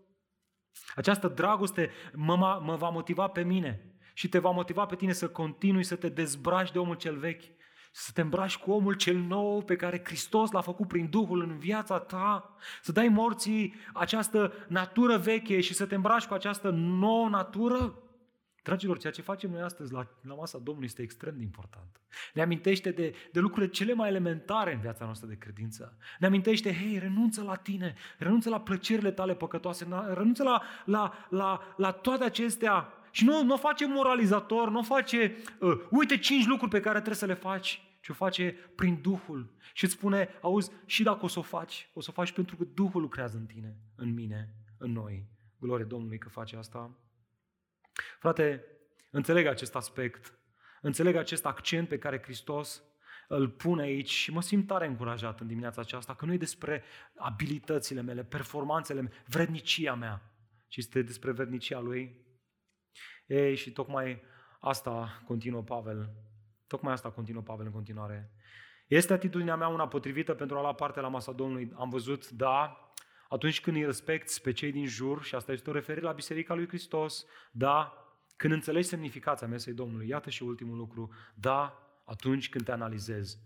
Această dragoste mă, mă va motiva pe mine și te va motiva pe tine să continui să te dezbraci de omul cel vechi să te îmbraci cu omul cel nou pe care Hristos l-a făcut prin Duhul în viața ta, să dai morții această natură veche și să te îmbraci cu această nouă natură. Dragilor, ceea ce facem noi astăzi la, la masa Domnului este extrem de important. Ne amintește de, de lucrurile cele mai elementare în viața noastră de credință. Ne amintește, hei, renunță la tine, renunță la plăcerile tale păcătoase, renunță la, la, la, la toate acestea și nu, nu o face moralizator, nu o face, uh, uite cinci lucruri pe care trebuie să le faci, ci o face prin Duhul. Și îți spune, auzi, și dacă o să o faci, o să o faci pentru că Duhul lucrează în tine, în mine, în noi. Glorie Domnului că face asta. Frate, înțeleg acest aspect, înțeleg acest accent pe care Hristos îl pune aici și mă simt tare încurajat în dimineața aceasta, că nu e despre abilitățile mele, performanțele mele, vrednicia mea, ci este despre vrednicia Lui. Ei, și tocmai asta continuă Pavel. Tocmai asta continuă Pavel în continuare. Este atitudinea mea una potrivită pentru a lua parte la masa Domnului? Am văzut, da, atunci când îi respecti pe cei din jur, și asta este o referire la Biserica lui Hristos, da, când înțelegi semnificația mesei Domnului. Iată și ultimul lucru, da, atunci când te analizezi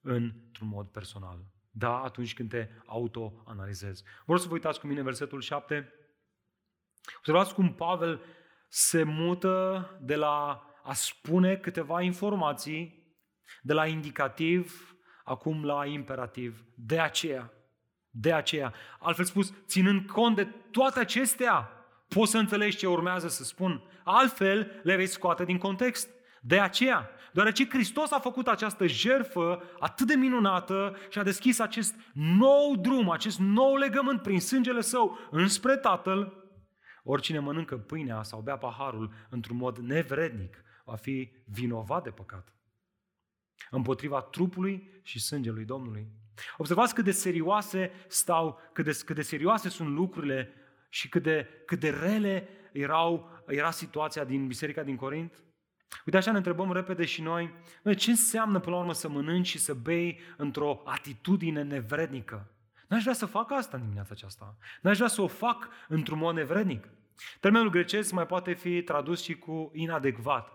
într-un mod personal. Da, atunci când te autoanalizezi. Vreau să vă uitați cu mine versetul 7. Observați cum Pavel se mută de la a spune câteva informații, de la indicativ acum la imperativ. De aceea, de aceea, altfel spus, ținând cont de toate acestea, poți să înțelegi ce urmează să spun. Altfel, le vei scoate din context. De aceea, deoarece Hristos a făcut această jerfă atât de minunată și a deschis acest nou drum, acest nou legământ prin sângele său înspre Tatăl, Oricine mănâncă pâinea sau bea paharul într-un mod nevrednic va fi vinovat de păcat. Împotriva trupului și sângelui Domnului. Observați cât de serioase stau, cât de, cât de serioase sunt lucrurile și cât de, cât de rele erau, era situația din Biserica din Corint. Uite, așa ne întrebăm repede și noi, ce înseamnă până la urmă să mănânci și să bei într-o atitudine nevrednică? N-aș vrea să fac asta în dimineața aceasta. N-aș vrea să o fac într-un mod nevrednic. Termenul grecesc mai poate fi tradus și cu inadecvat.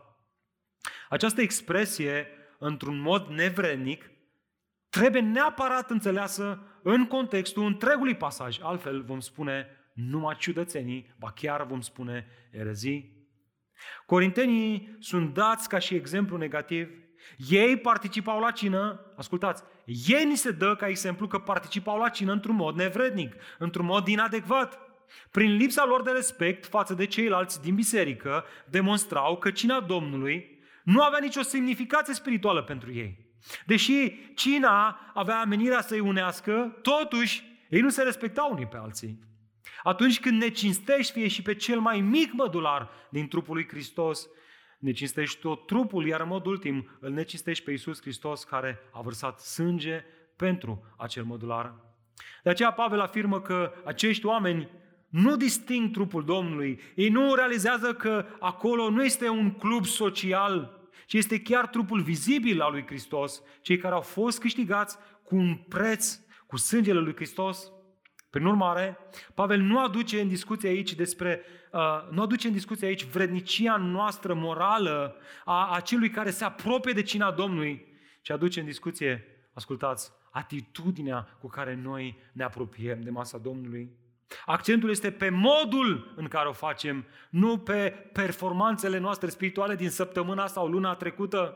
Această expresie, într-un mod nevrednic, trebuie neapărat înțeleasă în contextul întregului pasaj. Altfel vom spune numai ciudățenii, ba chiar vom spune erezii. Corintenii sunt dați ca și exemplu negativ. Ei participau la cină, ascultați, ei ni se dă ca exemplu că participau la cină într-un mod nevrednic, într-un mod inadecvat. Prin lipsa lor de respect față de ceilalți din biserică, demonstrau că cina Domnului nu avea nicio semnificație spirituală pentru ei. Deși cina avea amenirea să-i unească, totuși ei nu se respectau unii pe alții. Atunci când ne cinstești, fie și pe cel mai mic mădular din trupul lui Hristos, ne cinstești tot trupul, iar în mod ultim îl necinstești pe Iisus Hristos care a vărsat sânge pentru acel mădular. De aceea Pavel afirmă că acești oameni nu disting trupul Domnului. Ei nu realizează că acolo nu este un club social, ci este chiar trupul vizibil al lui Hristos, cei care au fost câștigați cu un preț, cu sângele lui Hristos. Prin urmare, Pavel nu aduce în discuție aici despre, uh, nu aduce în discuție aici vrednicia noastră morală a, a celui care se apropie de cina Domnului, ci aduce în discuție, ascultați, atitudinea cu care noi ne apropiem de masa Domnului. Accentul este pe modul în care o facem, nu pe performanțele noastre spirituale din săptămâna sau luna trecută.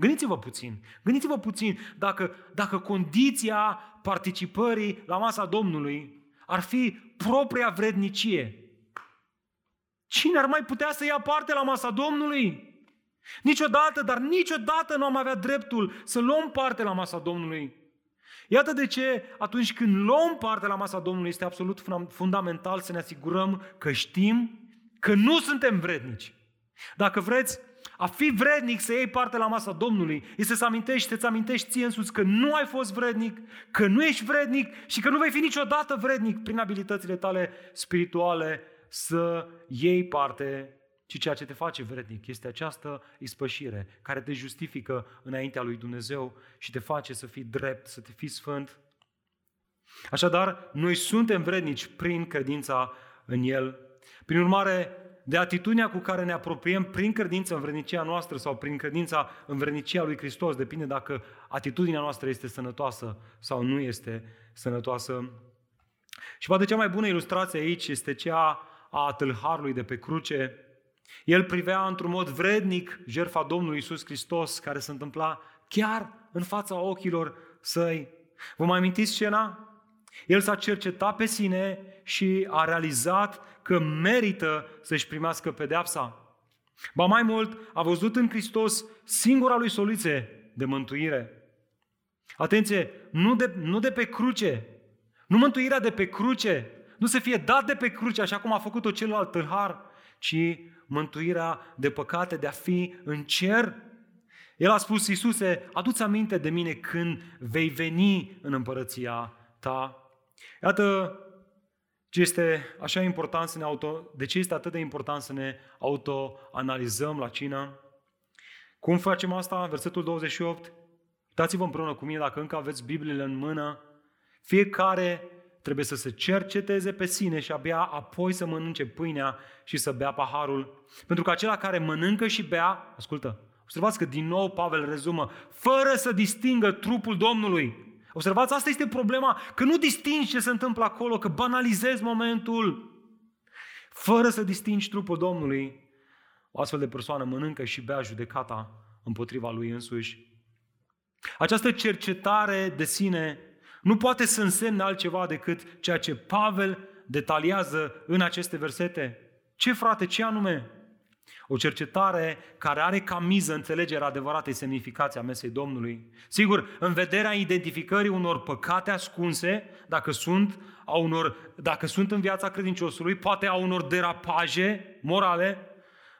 Gândiți-vă puțin, gândiți-vă puțin dacă, dacă condiția participării la masa Domnului ar fi propria vrednicie. Cine ar mai putea să ia parte la masa Domnului? Niciodată, dar niciodată nu am avea dreptul să luăm parte la masa Domnului. Iată de ce atunci când luăm parte la masa Domnului este absolut fundamental să ne asigurăm că știm că nu suntem vrednici. Dacă vreți, a fi vrednic să iei parte la masa Domnului este să amintești, să-ți amintești ție însuți că nu ai fost vrednic, că nu ești vrednic și că nu vei fi niciodată vrednic prin abilitățile tale spirituale să iei parte ci ceea ce te face vrednic este această ispășire care te justifică înaintea lui Dumnezeu și te face să fii drept, să te fii sfânt. Așadar, noi suntem vrednici prin credința în El. Prin urmare, de atitudinea cu care ne apropiem prin credința în vrednicia noastră sau prin credința în vrednicia lui Hristos, depinde dacă atitudinea noastră este sănătoasă sau nu este sănătoasă. Și poate cea mai bună ilustrație aici este cea a tâlharului de pe cruce. El privea într-un mod vrednic jertfa Domnului Isus Hristos care se întâmpla chiar în fața ochilor săi. Vă mai amintiți scena? El s-a cercetat pe sine și a realizat că merită să-și primească pedeapsa. Ba mai mult, a văzut în Hristos singura lui soluție de mântuire. Atenție, nu de, nu de pe cruce, nu mântuirea de pe cruce, nu să fie dat de pe cruce așa cum a făcut-o celălalt tâlhar, ci mântuirea de păcate, de a fi în cer. El a spus, Iisuse, adu-ți aminte de mine când vei veni în împărăția ta. Iată ce este așa important să ne auto, de ce este atât de important să ne autoanalizăm la cină. Cum facem asta? Versetul 28. Uitați-vă împreună cu mine dacă încă aveți Bibliile în mână. Fiecare trebuie să se cerceteze pe sine și abia apoi să mănânce pâinea și să bea paharul. Pentru că acela care mănâncă și bea, ascultă, observați că din nou Pavel rezumă, fără să distingă trupul Domnului. Observați, asta este problema, că nu distingi ce se întâmplă acolo, că banalizezi momentul. Fără să distingi trupul Domnului, o astfel de persoană mănâncă și bea judecata împotriva lui însuși. Această cercetare de sine nu poate să însemne altceva decât ceea ce Pavel detaliază în aceste versete. Ce frate, ce anume? O cercetare care are ca miză înțelegerea adevăratei semnificații a mesei Domnului. Sigur, în vederea identificării unor păcate ascunse, dacă sunt, a unor, dacă sunt în viața credinciosului, poate a unor derapaje morale,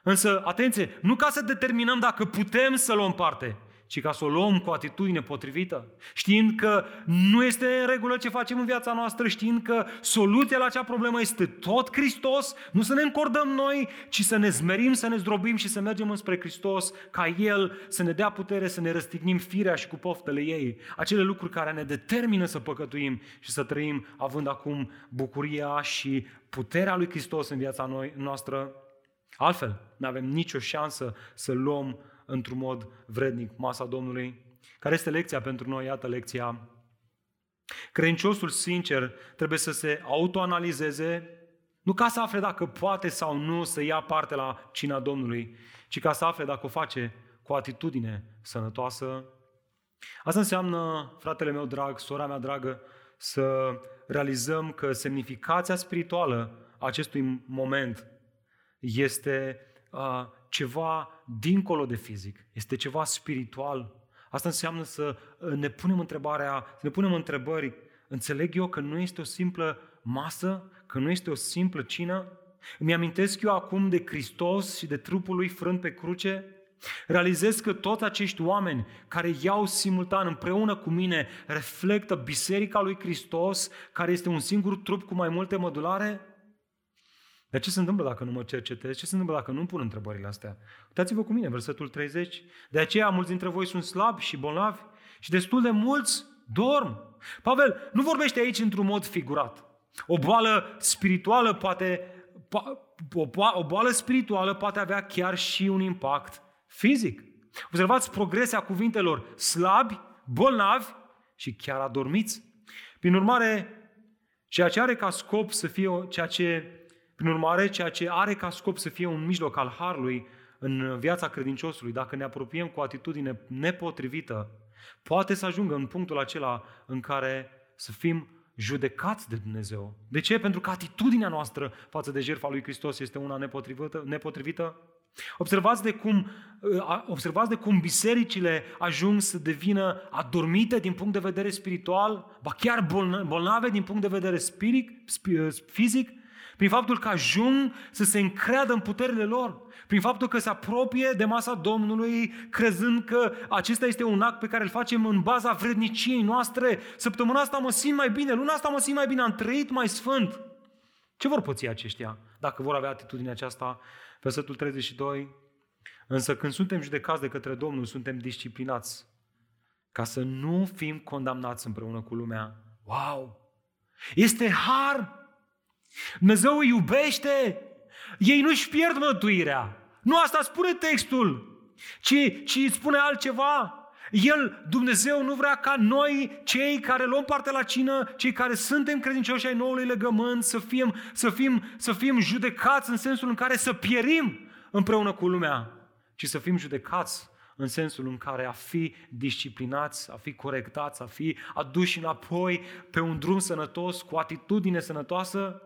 însă, atenție, nu ca să determinăm dacă putem să luăm parte, ci ca să o luăm cu atitudine potrivită, știind că nu este în regulă ce facem în viața noastră, știind că soluția la acea problemă este tot Hristos, nu să ne încordăm noi, ci să ne zmerim, să ne zdrobim și să mergem înspre Hristos, ca El să ne dea putere să ne răstignim firea și cu poftele ei, acele lucruri care ne determină să păcătuim și să trăim având acum bucuria și puterea lui Hristos în viața noi, noastră. Altfel, nu avem nicio șansă să luăm într-un mod vrednic masa Domnului. Care este lecția pentru noi? Iată lecția. Credinciosul sincer trebuie să se autoanalizeze, nu ca să afle dacă poate sau nu să ia parte la cina Domnului, ci ca să afle dacă o face cu o atitudine sănătoasă. Asta înseamnă, fratele meu drag, sora mea dragă, să realizăm că semnificația spirituală a acestui moment este uh, ceva dincolo de fizic, este ceva spiritual. Asta înseamnă să uh, ne punem întrebarea, să ne punem întrebări. Înțeleg eu că nu este o simplă masă, că nu este o simplă cină? Îmi amintesc eu acum de Hristos și de trupul lui frânt pe cruce? Realizez că toți acești oameni care iau simultan împreună cu mine reflectă Biserica lui Hristos, care este un singur trup cu mai multe mădulare? Dar ce se întâmplă dacă nu mă cercetez? Ce se întâmplă dacă nu pun întrebările astea? Uitați-vă cu mine, versetul 30. De aceea mulți dintre voi sunt slabi și bolnavi și destul de mulți dorm. Pavel nu vorbește aici într-un mod figurat. O boală spirituală poate, o, o boală spirituală poate avea chiar și un impact fizic. Observați progresia cuvintelor slabi, bolnavi și chiar adormiți. Prin urmare, ceea ce are ca scop să fie ceea ce prin urmare, ceea ce are ca scop să fie un mijloc al harului în viața credinciosului, dacă ne apropiem cu o atitudine nepotrivită, poate să ajungă în punctul acela în care să fim judecați de Dumnezeu. De ce? Pentru că atitudinea noastră față de jertfa lui Hristos este una nepotrivită. nepotrivită. Observați de, cum, uh, observați de cum bisericile ajung să devină adormite din punct de vedere spiritual, ba chiar bolnave din punct de vedere spirit, uh, fizic, prin faptul că ajung să se încreadă în puterile lor, prin faptul că se apropie de masa Domnului, crezând că acesta este un act pe care îl facem în baza vredniciei noastre. Săptămâna asta mă simt mai bine, luna asta mă simt mai bine, am trăit mai sfânt. Ce vor păți aceștia dacă vor avea atitudinea aceasta? Versetul 32. Însă când suntem judecați de către Domnul, suntem disciplinați ca să nu fim condamnați împreună cu lumea. Wow! Este har! Dumnezeu îi iubește! Ei nu-și pierd mântuirea. Nu asta spune textul, ci, ci spune altceva. El, Dumnezeu, nu vrea ca noi, cei care luăm parte la cină, cei care suntem credincioși ai noului legământ, să fim, să fim, să fim judecați în sensul în care să pierim împreună cu lumea, ci să fim judecați în sensul în care a fi disciplinați, a fi corectați, a fi aduși înapoi pe un drum sănătos, cu atitudine sănătoasă.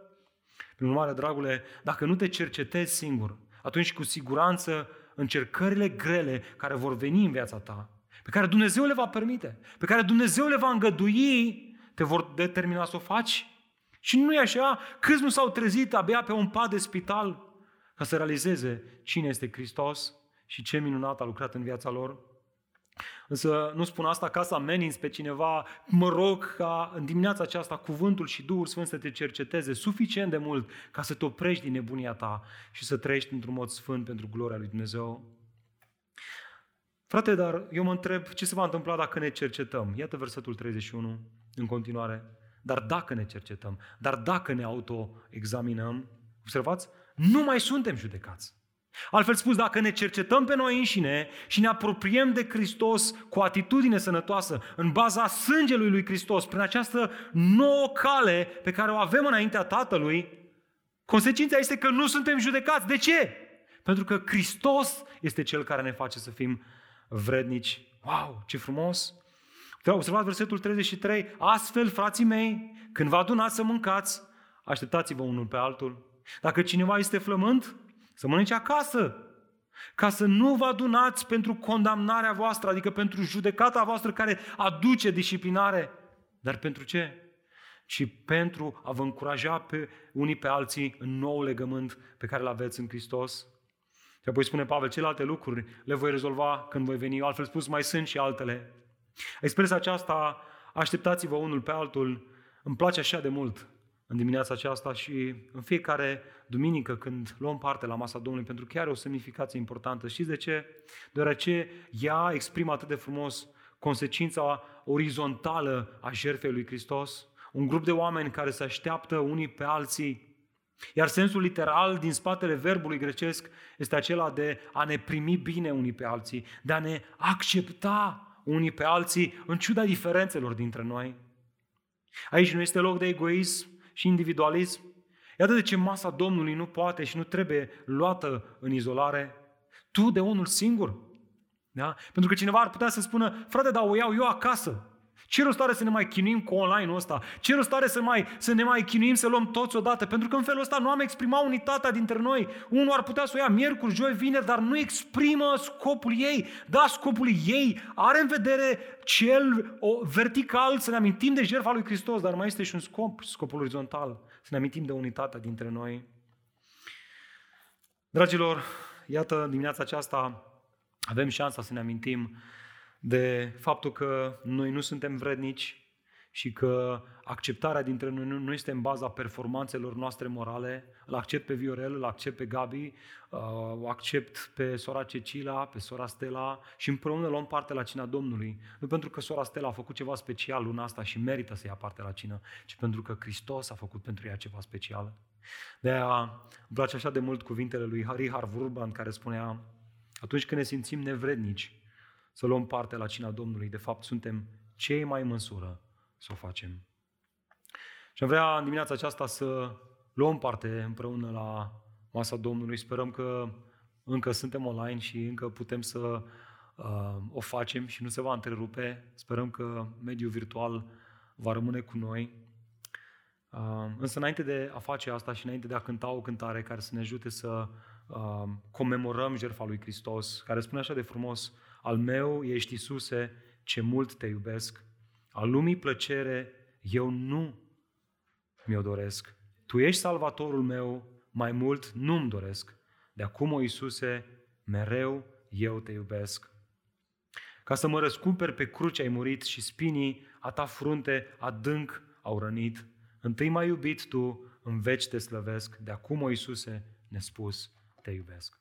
Prin urmare, dragule, dacă nu te cercetezi singur, atunci cu siguranță încercările grele care vor veni în viața ta, pe care Dumnezeu le va permite, pe care Dumnezeu le va îngădui, te vor determina să o faci. Și nu e așa, câți nu s-au trezit abia pe un pat de spital ca să realizeze cine este Hristos și ce minunat a lucrat în viața lor. Însă nu spun asta ca să ameninți pe cineva, mă rog ca în dimineața aceasta cuvântul și Duhul Sfânt să te cerceteze suficient de mult ca să te oprești din nebunia ta și să trăiești într-un mod sfânt pentru gloria lui Dumnezeu. Frate, dar eu mă întreb ce se va întâmpla dacă ne cercetăm. Iată versetul 31 în continuare. Dar dacă ne cercetăm, dar dacă ne autoexaminăm, observați, nu mai suntem judecați. Altfel spus, dacă ne cercetăm pe noi înșine și ne apropiem de Hristos cu o atitudine sănătoasă, în baza sângelui lui Hristos, prin această nouă cale pe care o avem înaintea Tatălui, consecința este că nu suntem judecați. De ce? Pentru că Hristos este Cel care ne face să fim vrednici. Wow, ce frumos! Observați versetul 33. Astfel, frații mei, când vă adunați să mâncați, așteptați-vă unul pe altul. Dacă cineva este flământ, să mănânce acasă. Ca să nu vă adunați pentru condamnarea voastră, adică pentru judecata voastră care aduce disciplinare. Dar pentru ce? Și pentru a vă încuraja pe unii pe alții în nou legământ pe care îl aveți în Hristos. Și apoi spune Pavel, celelalte lucruri le voi rezolva când voi veni. Altfel spus, mai sunt și altele. Expresia aceasta, așteptați-vă unul pe altul, îmi place așa de mult în dimineața aceasta și în fiecare duminică când luăm parte la masa Domnului, pentru că are o semnificație importantă. Știți de ce? Deoarece ea exprimă atât de frumos consecința orizontală a jertfei lui Hristos, un grup de oameni care se așteaptă unii pe alții, iar sensul literal din spatele verbului grecesc este acela de a ne primi bine unii pe alții, de a ne accepta unii pe alții în ciuda diferențelor dintre noi. Aici nu este loc de egoism și individualism, Iată de ce masa Domnului nu poate și nu trebuie luată în izolare. Tu de unul singur. Da? Pentru că cineva ar putea să spună, frate, dar o iau eu acasă. Ce rost are să ne mai chinuim cu online-ul ăsta? Ce rost are să, mai, să ne mai chinuim să luăm toți odată? Pentru că în felul ăsta nu am exprimat unitatea dintre noi. Unul ar putea să o ia miercuri, joi, vineri, dar nu exprimă scopul ei. Da, scopul ei are în vedere cel o, vertical, să ne amintim de jertfa lui Hristos, dar mai este și un scop, scopul orizontal să ne amintim de unitatea dintre noi. Dragilor, iată, dimineața aceasta avem șansa să ne amintim de faptul că noi nu suntem vrednici și că acceptarea dintre noi nu este în baza performanțelor noastre morale. Îl accept pe Viorel, îl accept pe Gabi, uh, o accept pe sora Cecila, pe sora Stella și împreună luăm parte la cina Domnului. Nu pentru că sora Stella a făcut ceva special luna asta și merită să ia parte la cină, ci pentru că Hristos a făcut pentru ea ceva special. De aia îmi place așa de mult cuvintele lui Richard Vurban care spunea atunci când ne simțim nevrednici să luăm parte la cina Domnului, de fapt suntem cei mai în măsură să o facem. Și am vrea în dimineața aceasta să luăm parte împreună la masa Domnului. Sperăm că încă suntem online și încă putem să uh, o facem și nu se va întrerupe. Sperăm că mediul virtual va rămâne cu noi. Uh, însă înainte de a face asta și înainte de a cânta o cântare care să ne ajute să uh, comemorăm jertfa lui Hristos, care spune așa de frumos, al meu ești Iisuse, ce mult te iubesc, al lumii plăcere eu nu mi-o doresc. Tu ești salvatorul meu, mai mult nu-mi doresc. De acum, o Iisuse, mereu eu te iubesc. Ca să mă răscumperi pe cruce ai murit și spinii a ta frunte adânc au rănit. Întâi m-ai iubit tu, în veci te slăvesc, de acum, o Iisuse, nespus, te iubesc.